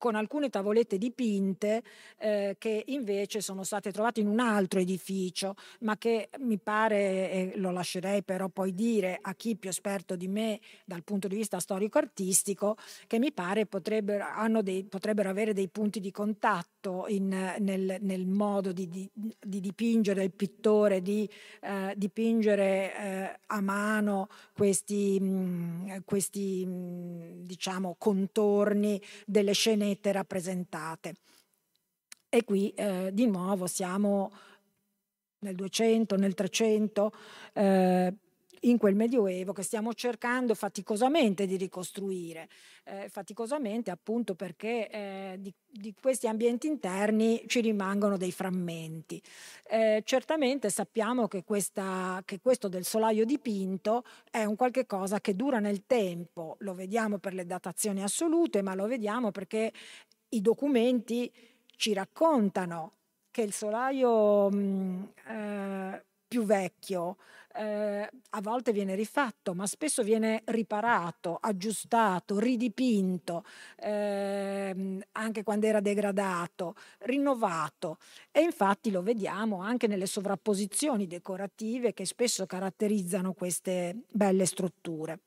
Speaker 2: con alcune tavolette dipinte eh, che invece sono state trovate in un altro edificio, ma che mi pare, e lo lascerei però poi dire a chi più esperto di me dal punto di vista storico-artistico, che mi pare potrebbero, dei, potrebbero avere dei punti di contatto in, nel, nel, modo di, di, di, dipingere il pittore, di eh, dipingere eh, a mano questi, mh, questi mh, diciamo, contorni delle scene pianete rappresentate. E qui eh, di nuovo siamo nel 200, nel 300, eh, in quel Medioevo che stiamo cercando faticosamente di ricostruire, eh, faticosamente appunto perché eh, di, di, questi ambienti interni ci rimangono dei frammenti. Eh, certamente sappiamo che, questa, che, questo del solaio dipinto è un qualche cosa che dura nel tempo, lo vediamo per le datazioni assolute, ma lo vediamo perché i documenti ci raccontano che il solaio mh, eh, più vecchio eh, a volte viene rifatto, ma spesso viene riparato, aggiustato, ridipinto, eh, anche quando era degradato, rinnovato. E infatti lo vediamo anche nelle sovrapposizioni decorative che spesso caratterizzano queste belle strutture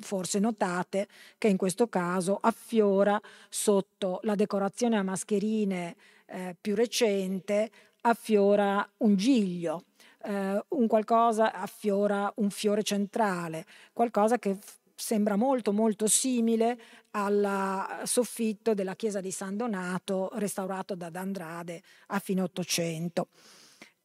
Speaker 2: forse notate che in questo caso affiora sotto la decorazione a mascherine eh, più recente affiora un giglio, eh, un qualcosa affiora un fiore centrale, qualcosa che sembra molto molto simile al soffitto della chiesa di San Donato restaurato da D'Andrade a fine Ottocento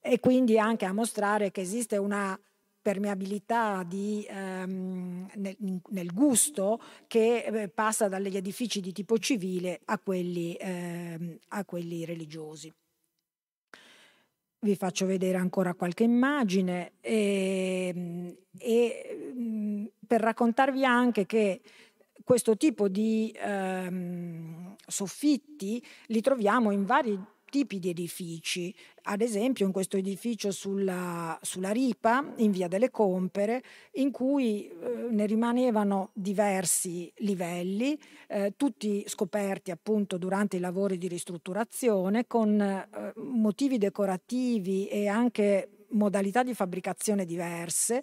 Speaker 2: e quindi anche a mostrare che esiste una permeabilità di, ehm, nel, nel, gusto che eh, passa dagli edifici di tipo civile a quelli, ehm, a quelli religiosi. Vi faccio vedere ancora qualche immagine e, ehm, e mm, per raccontarvi anche che questo tipo di ehm, soffitti li troviamo in vari tipi di edifici, ad esempio in questo edificio sulla, sulla Ripa, in via delle Compere, in cui eh, ne rimanevano diversi livelli, eh, tutti scoperti appunto durante i lavori di ristrutturazione, con eh, motivi decorativi e anche modalità di fabbricazione diverse,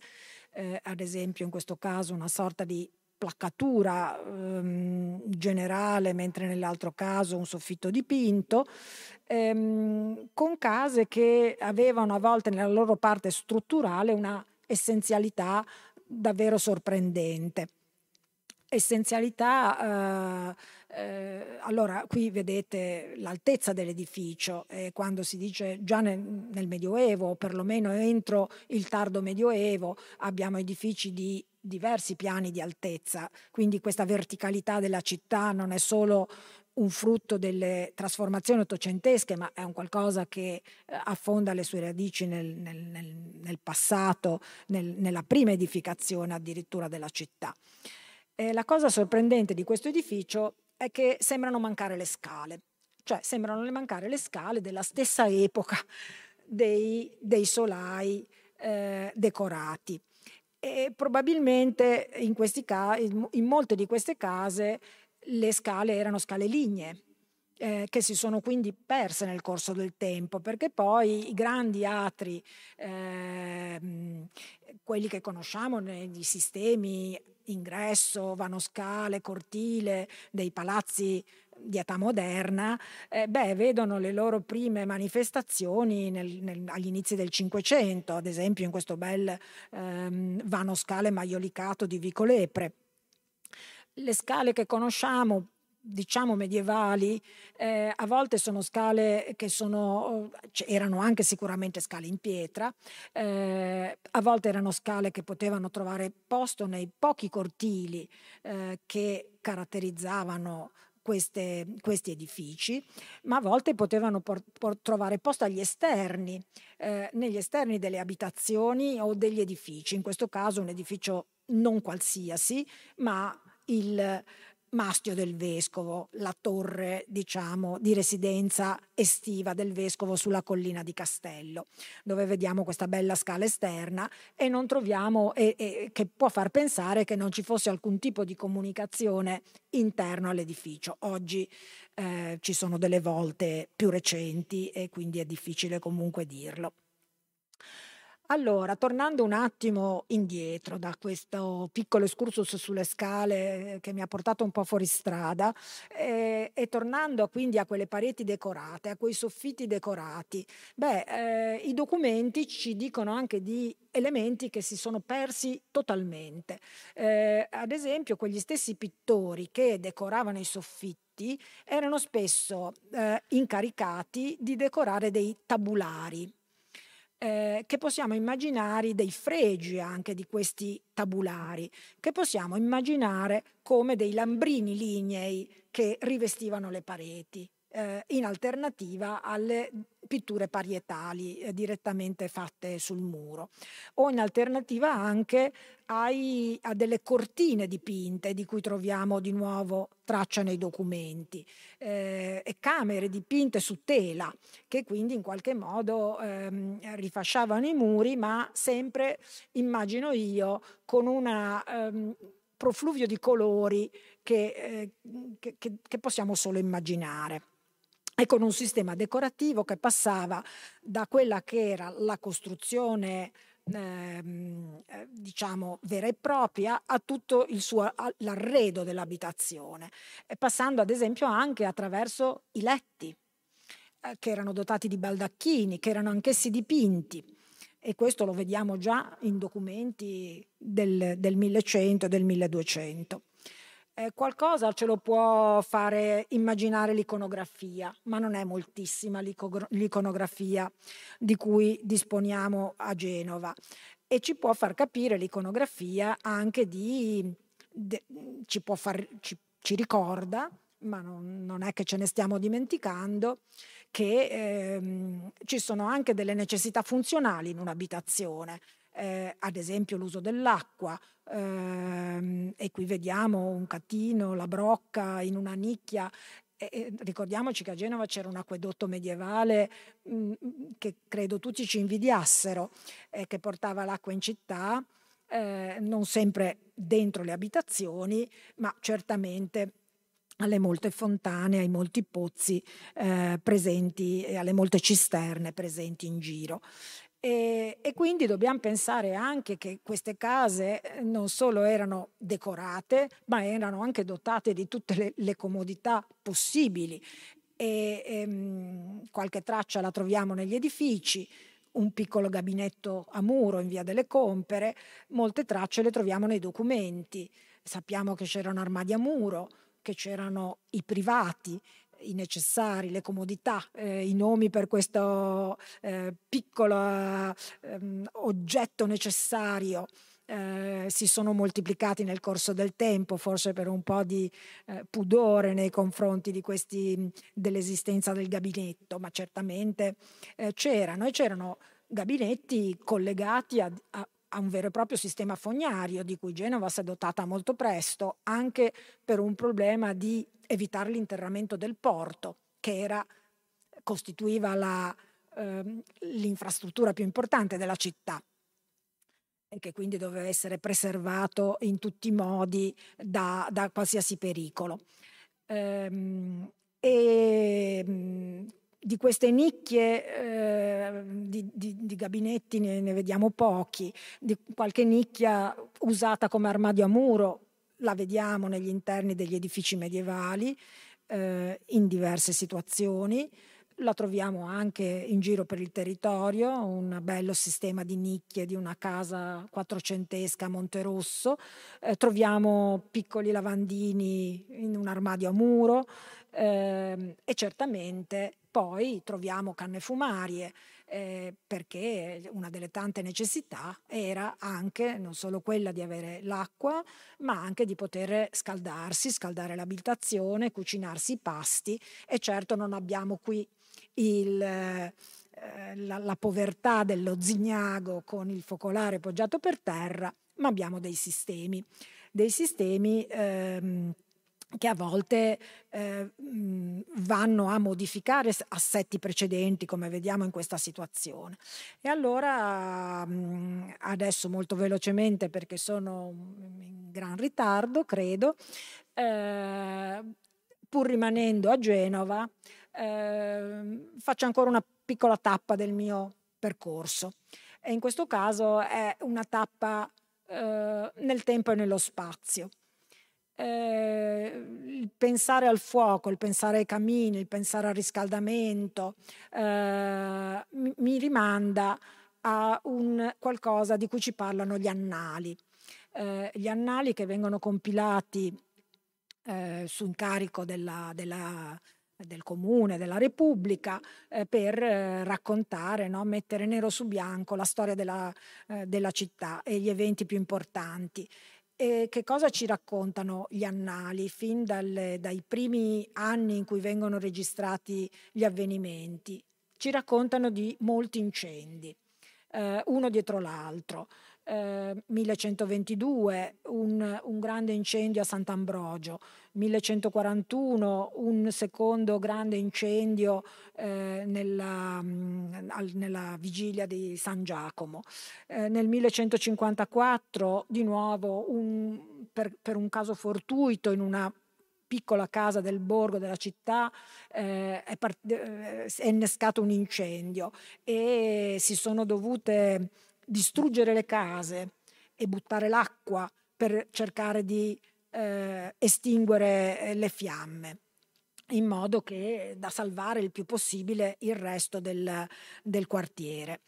Speaker 2: eh, ad esempio in questo caso una sorta di placcatura ehm, generale, mentre nell'altro caso un soffitto dipinto, ehm, con case che avevano a volte nella loro parte strutturale una essenzialità davvero sorprendente. Essenzialità, eh, eh, allora qui vedete l'altezza dell'edificio, eh, quando si dice già nel, nel Medioevo, o perlomeno entro il tardo Medioevo, abbiamo edifici di diversi piani di altezza, quindi questa verticalità della città non è solo un frutto delle trasformazioni ottocentesche, ma è un qualcosa che eh, affonda le sue radici nel, nel, nel, nel passato, nella prima edificazione addirittura della città. E la cosa sorprendente di questo edificio è che sembrano mancare le scale, cioè sembrano mancare le scale della stessa epoca dei, dei solai eh, decorati. E probabilmente in, casi, in molte di queste case le scale erano scale lignee, eh, che si sono quindi perse nel corso del tempo, perché poi i grandi atri, eh, quelli che conosciamo negli sistemi ingresso, vanoscale, cortile dei palazzi di età moderna, eh, beh, vedono le loro prime manifestazioni nel, nel, agli inizi del Cinquecento, ad esempio in questo bel ehm, vano scale maiolicato di Vico Lepre. Le scale che conosciamo diciamo medievali, eh, a volte sono scale che sono, erano anche sicuramente scale in pietra, eh, a volte erano scale che potevano trovare posto nei pochi cortili eh, che caratterizzavano queste, questi edifici, ma a volte potevano por, por trovare posto agli esterni, eh, negli esterni delle abitazioni o degli edifici, in questo caso un edificio non qualsiasi, ma il Mastio del Vescovo, la torre diciamo, di residenza estiva del Vescovo sulla collina di Castello, dove vediamo questa bella scala esterna e non troviamo, e, e, che può far pensare che non ci fosse alcun tipo di comunicazione interno all'edificio. Oggi eh, ci sono delle volte più recenti e quindi è difficile comunque dirlo. Allora, tornando un attimo indietro da questo piccolo excursus sulle scale eh, che mi ha portato un po' fuori strada eh, e tornando quindi a quelle pareti decorate, a quei soffitti decorati, beh, eh, i documenti ci dicono anche di elementi che si sono persi totalmente. Eh, ad esempio, quegli stessi pittori che decoravano i soffitti erano spesso eh, incaricati di decorare dei tabulari eh, che possiamo immaginare dei fregi anche di questi tabulari, che possiamo immaginare come dei lambrini lignei che rivestivano le pareti eh, in alternativa alle pitture parietali eh, direttamente fatte sul muro. O in alternativa anche ai, a delle cortine dipinte di cui troviamo di nuovo traccia nei documenti eh, e camere dipinte su tela che quindi in qualche modo ehm, rifasciavano i muri ma sempre immagino io con una ehm, profluvio di colori che, eh, che, che possiamo solo immaginare e con un sistema decorativo che passava da quella che era la costruzione ehm, eh, diciamo vera e propria a tutto il suo l'arredo dell'abitazione, passando ad esempio anche attraverso i letti eh, che erano dotati di baldacchini, che erano anch'essi dipinti e questo lo vediamo già in documenti del, del 1100 e del 1200. Eh, qualcosa ce lo può fare immaginare l'iconografia, ma non è moltissima l'iconografia di cui disponiamo a Genova. E ci può far capire l'iconografia anche di, de, ci, può far, ci, ci ricorda, ma non, non, è che ce ne stiamo dimenticando, che ehm, ci sono anche delle necessità funzionali in un'abitazione eh, ad esempio l'uso dell'acqua. Ehm, e qui vediamo un catino, la brocca in una nicchia e, ricordiamoci che a Genova c'era un acquedotto medievale mh, mm, che credo tutti ci invidiassero, eh, che portava l'acqua in città, eh, non sempre dentro le abitazioni, ma certamente alle molte fontane, ai molti pozzi eh, presenti e alle molte cisterne presenti in giro. E, e, quindi dobbiamo pensare anche che queste case eh, non solo erano decorate, ma erano anche dotate di tutte le, le comodità possibili. E, e, ehm, qualche traccia la troviamo negli edifici, un piccolo gabinetto a muro in via delle Compere, molte tracce le troviamo nei documenti. Sappiamo che c'erano armadi a muro, che c'erano i privati, i necessari, le comodità, eh, i nomi per questo eh, piccolo eh, oggetto necessario. Eh, si sono moltiplicati nel corso del tempo, forse per un po' di eh, pudore nei confronti questi, dell'esistenza del gabinetto, ma certamente eh, c'erano e c'erano gabinetti collegati a, a, a un vero e proprio sistema fognario di cui Genova si è dotata molto presto, anche per un problema di evitare l'interramento del porto, che era, costituiva la, ehm, l'infrastruttura più importante della città e che quindi doveva essere preservato in tutti i modi da, da qualsiasi pericolo. Ehm, e di queste nicchie eh, di, di, di, gabinetti ne, ne, vediamo pochi, di qualche nicchia usata come armadio a muro la vediamo negli interni degli edifici medievali eh, in diverse situazioni, la troviamo anche in giro per il territorio, un bello sistema di nicchie di una casa quattrocentesca a Monterosso, eh, troviamo piccoli lavandini in un armadio a muro eh, e certamente poi troviamo canne fumarie, eh, perché una delle tante necessità era anche non solo quella di avere l'acqua, ma anche di poter scaldarsi, scaldare l'abitazione, cucinarsi i pasti. E certo non abbiamo qui il, eh, la, la, povertà dello zignago con il focolare poggiato per terra, ma abbiamo dei sistemi, dei sistemi ehm, che a volte eh, vanno a modificare assetti precedenti, come vediamo in questa situazione. E allora, adesso molto velocemente, perché sono in gran ritardo, credo, eh, pur rimanendo a Genova, eh, faccio ancora una piccola tappa del mio percorso. E in questo caso è una tappa eh, nel tempo e nello spazio. Eh, il pensare al fuoco, il pensare ai camini, il pensare al riscaldamento eh, mi, rimanda a un qualcosa di cui ci parlano gli annali. Eh, gli annali che vengono compilati eh, su incarico della, della, del comune, della Repubblica, eh, per eh, raccontare, no? mettere nero su bianco la storia della, eh, della città e gli eventi più importanti. E che cosa ci raccontano gli annali fin dalle, dai primi anni in cui vengono registrati gli avvenimenti? Ci raccontano di molti incendi, eh, uno dietro l'altro eh, 1122 un, un, grande incendio a Sant'Ambrogio, 1141 un secondo grande incendio eh, nella, mm, nella, vigilia di San Giacomo, eh, nel 1154 di nuovo un, per, per un caso fortuito in una piccola casa del borgo della città eh, è, eh, è, innescato un incendio e si sono dovute distruggere le case e buttare l'acqua per cercare di eh, estinguere eh, le fiamme in modo che da salvare il più possibile il resto del, del quartiere.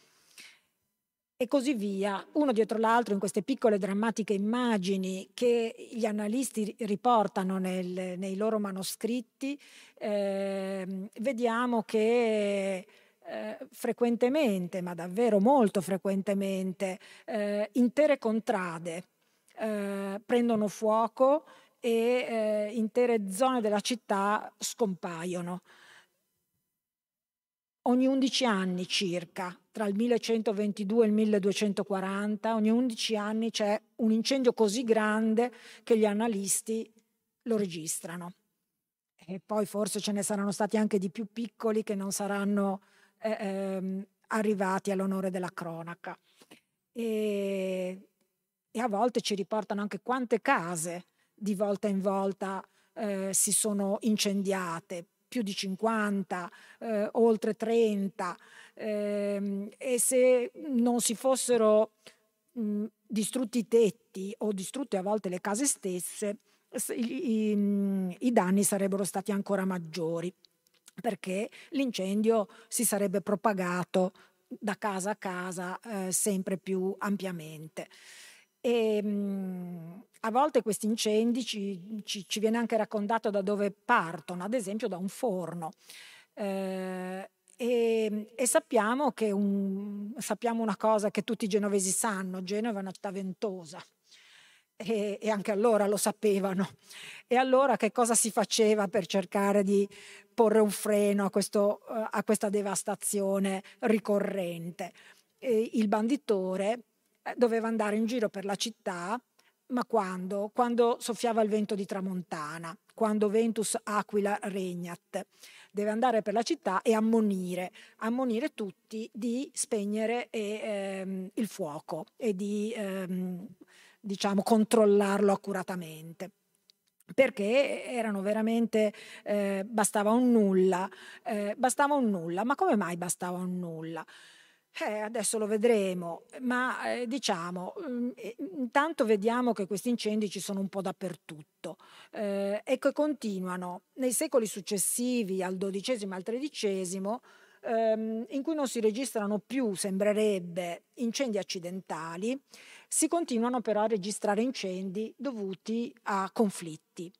Speaker 2: E così via, uno dietro l'altro in queste piccole drammatiche immagini che gli analisti riportano nel, nei loro manoscritti, eh, vediamo che eh, frequentemente, ma davvero molto frequentemente, eh, intere contrade eh, prendono fuoco e eh, intere zone della città scompaiono. Ogni 11 anni circa, tra il 1122 e il 1240, ogni 11 anni c'è un incendio così grande che gli analisti lo registrano. E poi forse ce ne saranno stati anche di più piccoli che non saranno eh, ehm, arrivati all'onore della cronaca. E, e, a volte ci riportano anche quante case di volta in volta eh, si sono incendiate, più di 50, eh, oltre 30, ehm, e se non si fossero mh, distrutti i tetti o distrutte a volte le case stesse, i, i, i danni sarebbero stati ancora maggiori perché l'incendio si sarebbe propagato da casa a casa eh, sempre più ampiamente. E, mh, mhmm, a volte questi incendi ci, ci, ci, viene anche raccontato da dove partono, ad esempio da un forno. Eh, e, e sappiamo, un, sappiamo una cosa che tutti i genovesi sanno, Genova è una città ventosa e, e, anche allora lo sapevano. E allora che cosa si faceva per cercare di porre un freno a, questo, uh, a questa devastazione ricorrente? E il banditore eh, doveva andare in giro per la città, ma quando? Quando soffiava il vento di tramontana, quando ventus aquila regnat. Deve andare per la città e ammonire, ammonire tutti di spegnere ehm, il fuoco e di ehm, diciamo, controllarlo accuratamente perché erano veramente eh, bastava un nulla, eh, bastava un nulla, ma come mai bastava un nulla? Eh, adesso lo vedremo, ma eh, diciamo, mm, intanto vediamo che questi incendi ci sono un po' dappertutto eh, e che continuano nei secoli successivi al XII e al XIII ehm, in cui non si registrano più, sembrerebbe, incendi accidentali, si continuano però a registrare incendi dovuti a conflitti.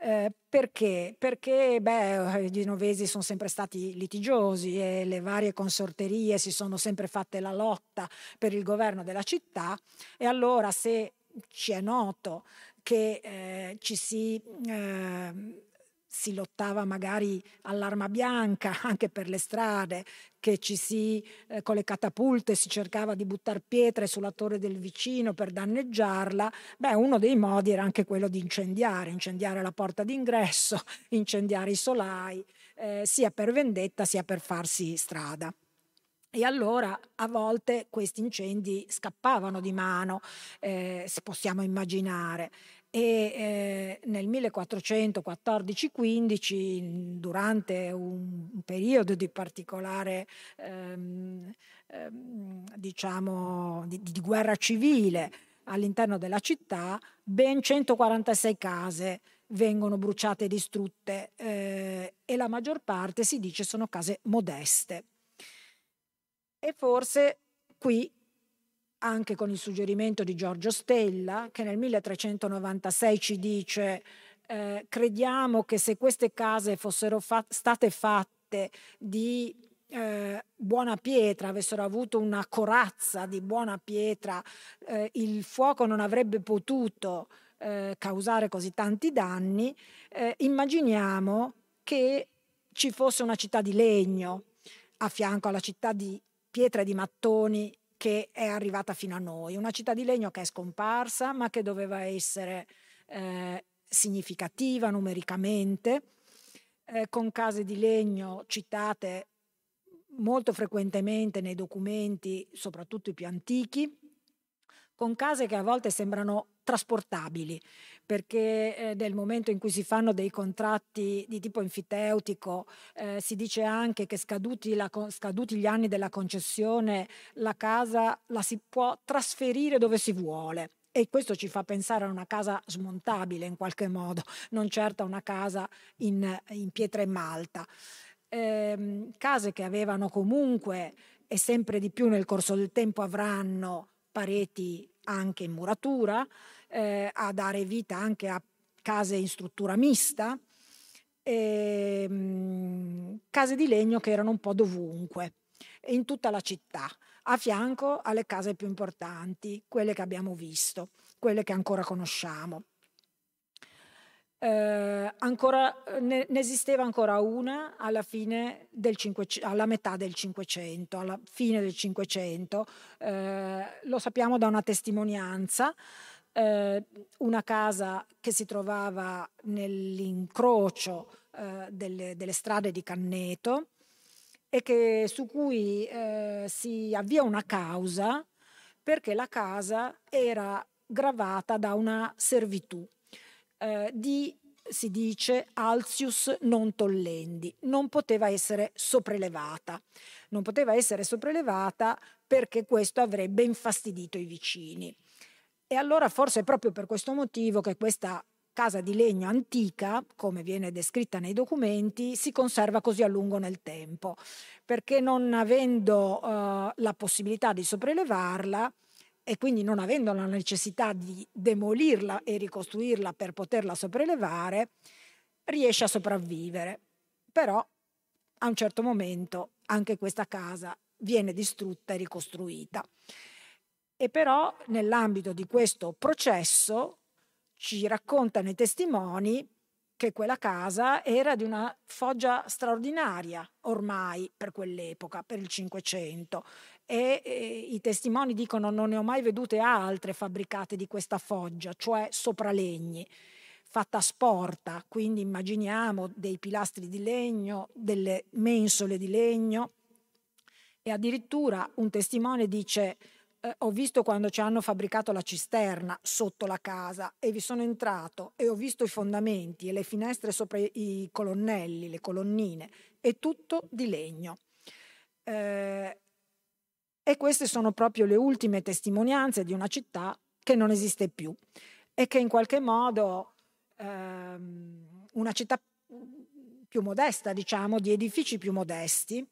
Speaker 2: Eh, perché? Perché beh, i genovesi sono sempre stati litigiosi e le varie consorterie si sono sempre fatte la lotta per il governo della città e allora se ci è noto che eh, ci si eh, si lottava magari all'arma bianca anche per le strade, che ci si, eh, con le catapulte si cercava di buttare pietre sulla torre del vicino per danneggiarla, beh, uno dei modi era anche quello di incendiare, incendiare la porta d'ingresso, incendiare i solai, eh, sia per vendetta sia per farsi strada. E allora a volte questi incendi scappavano di mano, eh, possiamo immaginare e eh, nel 1414-15, durante un, periodo di particolare ehm, ehm, diciamo di, di, guerra civile all'interno della città, ben 146 case vengono bruciate e distrutte eh, e la maggior parte si dice sono case modeste. E forse qui anche con il suggerimento di Giorgio Stella, che nel 1396 ci dice eh, crediamo che se queste case fossero fa- state fatte di eh, buona pietra, avessero avuto una corazza di buona pietra, eh, il fuoco non avrebbe potuto eh, causare così tanti danni, eh, immaginiamo che ci fosse una città di legno a fianco alla città di pietra e di mattoni che è arrivata fino a noi, una città di legno che è scomparsa ma che doveva essere eh, significativa numericamente, eh, con case di legno citate molto frequentemente nei documenti, soprattutto i più antichi, con case che a volte sembrano trasportabili, perché eh, nel momento in cui si fanno dei contratti di tipo enfiteutico eh, si dice anche che scaduti, la, scaduti, gli anni della concessione la casa la si può trasferire dove si vuole. E questo ci fa pensare a una casa smontabile in qualche modo, non certo a una casa in, in pietra e malta. Eh, case che avevano comunque e sempre di più nel corso del tempo avranno pareti anche in muratura, eh, a dare vita anche a case in struttura mista, e, ehm, mh, case di legno che erano un po' dovunque, in tutta la città, a fianco alle case più importanti, quelle che abbiamo visto, quelle che ancora conosciamo. Eh, ancora, ne, ne, esisteva ancora una alla, fine del 500, alla metà del Cinquecento, alla fine del Cinquecento, eh, lo sappiamo da una testimonianza eh, una casa che si trovava nell'incrocio eh, delle, delle, strade di Canneto e che, su cui eh, si avvia una causa perché la casa era gravata da una servitù eh, di si dice Alcius non tollendi, non poteva essere sopraelevata. Non poteva essere sopraelevata perché questo avrebbe infastidito i vicini. E allora forse è proprio per questo motivo che questa casa di legno antica, come viene descritta nei documenti, si conserva così a lungo nel tempo, perché non avendo uh, la possibilità di sopraelevarla e quindi non avendo la necessità di demolirla e ricostruirla per poterla sopraelevare, riesce a sopravvivere. Però a un certo momento anche questa casa viene distrutta e ricostruita. E però nell'ambito di questo processo ci raccontano i testimoni che quella casa era di una foggia straordinaria ormai per quell'epoca, per il Cinquecento. E, i testimoni dicono non ne ho mai vedute altre fabbricate di questa foggia, cioè sopralegni, fatta sporta, quindi immaginiamo dei pilastri di legno, delle mensole di legno e addirittura un testimone dice eh, ho visto quando ci hanno fabbricato la cisterna sotto la casa e vi sono entrato e ho visto i fondamenti e le finestre sopra i colonnelli, le colonnine, è tutto di legno. Eh, e queste sono proprio le ultime testimonianze di una città che non esiste più e che in qualche modo ehm, una città più modesta, diciamo, di edifici più modesti,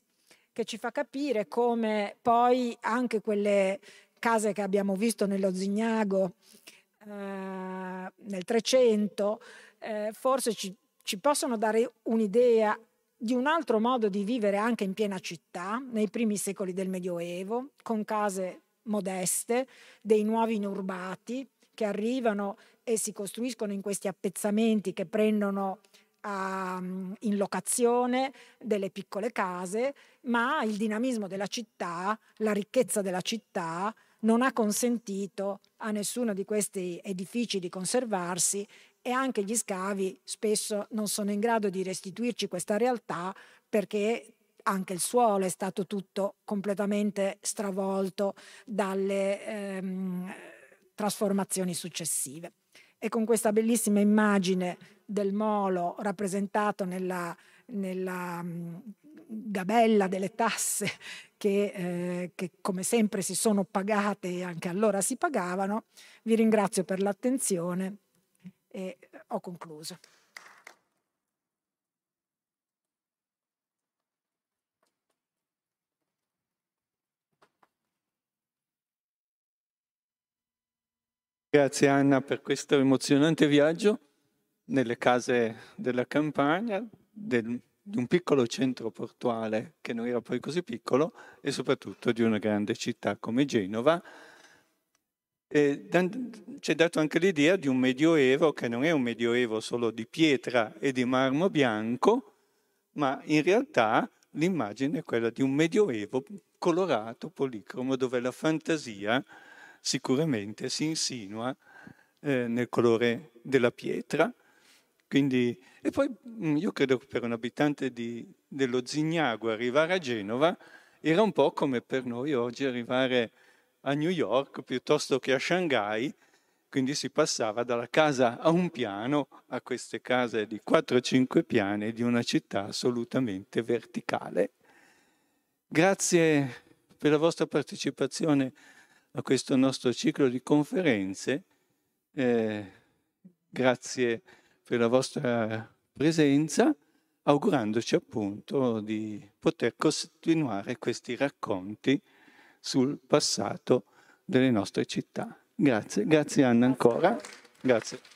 Speaker 2: che ci fa capire come poi anche quelle case che abbiamo visto nello Zignago eh, nel 300 eh, forse ci, ci possono dare un'idea di un altro modo di vivere anche in piena città, nei primi secoli del Medioevo, con case modeste, dei nuovi inurbati che arrivano e si costruiscono in questi appezzamenti che prendono a, in locazione delle piccole case, ma il dinamismo della città, la ricchezza della città non ha consentito a nessuno di questi edifici di conservarsi e anche gli scavi spesso non sono in grado di restituirci questa realtà perché anche il suolo è stato tutto completamente stravolto dalle ehm, trasformazioni successive. E con questa bellissima immagine del molo rappresentato nella, nella um, gabella delle tasse che, eh, che, come sempre si sono pagate e anche allora si pagavano, vi ringrazio per l'attenzione e ho concluso.
Speaker 1: Grazie Anna per questo emozionante viaggio nelle case della campagna del, di un piccolo centro portuale che non era poi così piccolo e soprattutto di una grande città come Genova. E ci è dato anche l'idea di un medioevo che non è un medioevo solo di pietra e di marmo bianco, ma in realtà l'immagine è quella di un medioevo colorato, policromo, dove la fantasia sicuramente si insinua eh, nel colore della pietra. Quindi, e poi mm, io credo che per un abitante di, dello Zignago arrivare a Genova era un po' come per noi oggi arrivare a New York piuttosto che a Shanghai, quindi si passava dalla casa a un piano a queste case di 4-5 piani di una città assolutamente verticale. Grazie per la vostra partecipazione a questo nostro ciclo di conferenze. Eh, grazie per la vostra presenza, augurandoci appunto di poter continuare questi racconti sul passato delle nostre città. Grazie, grazie Anna ancora. Grazie.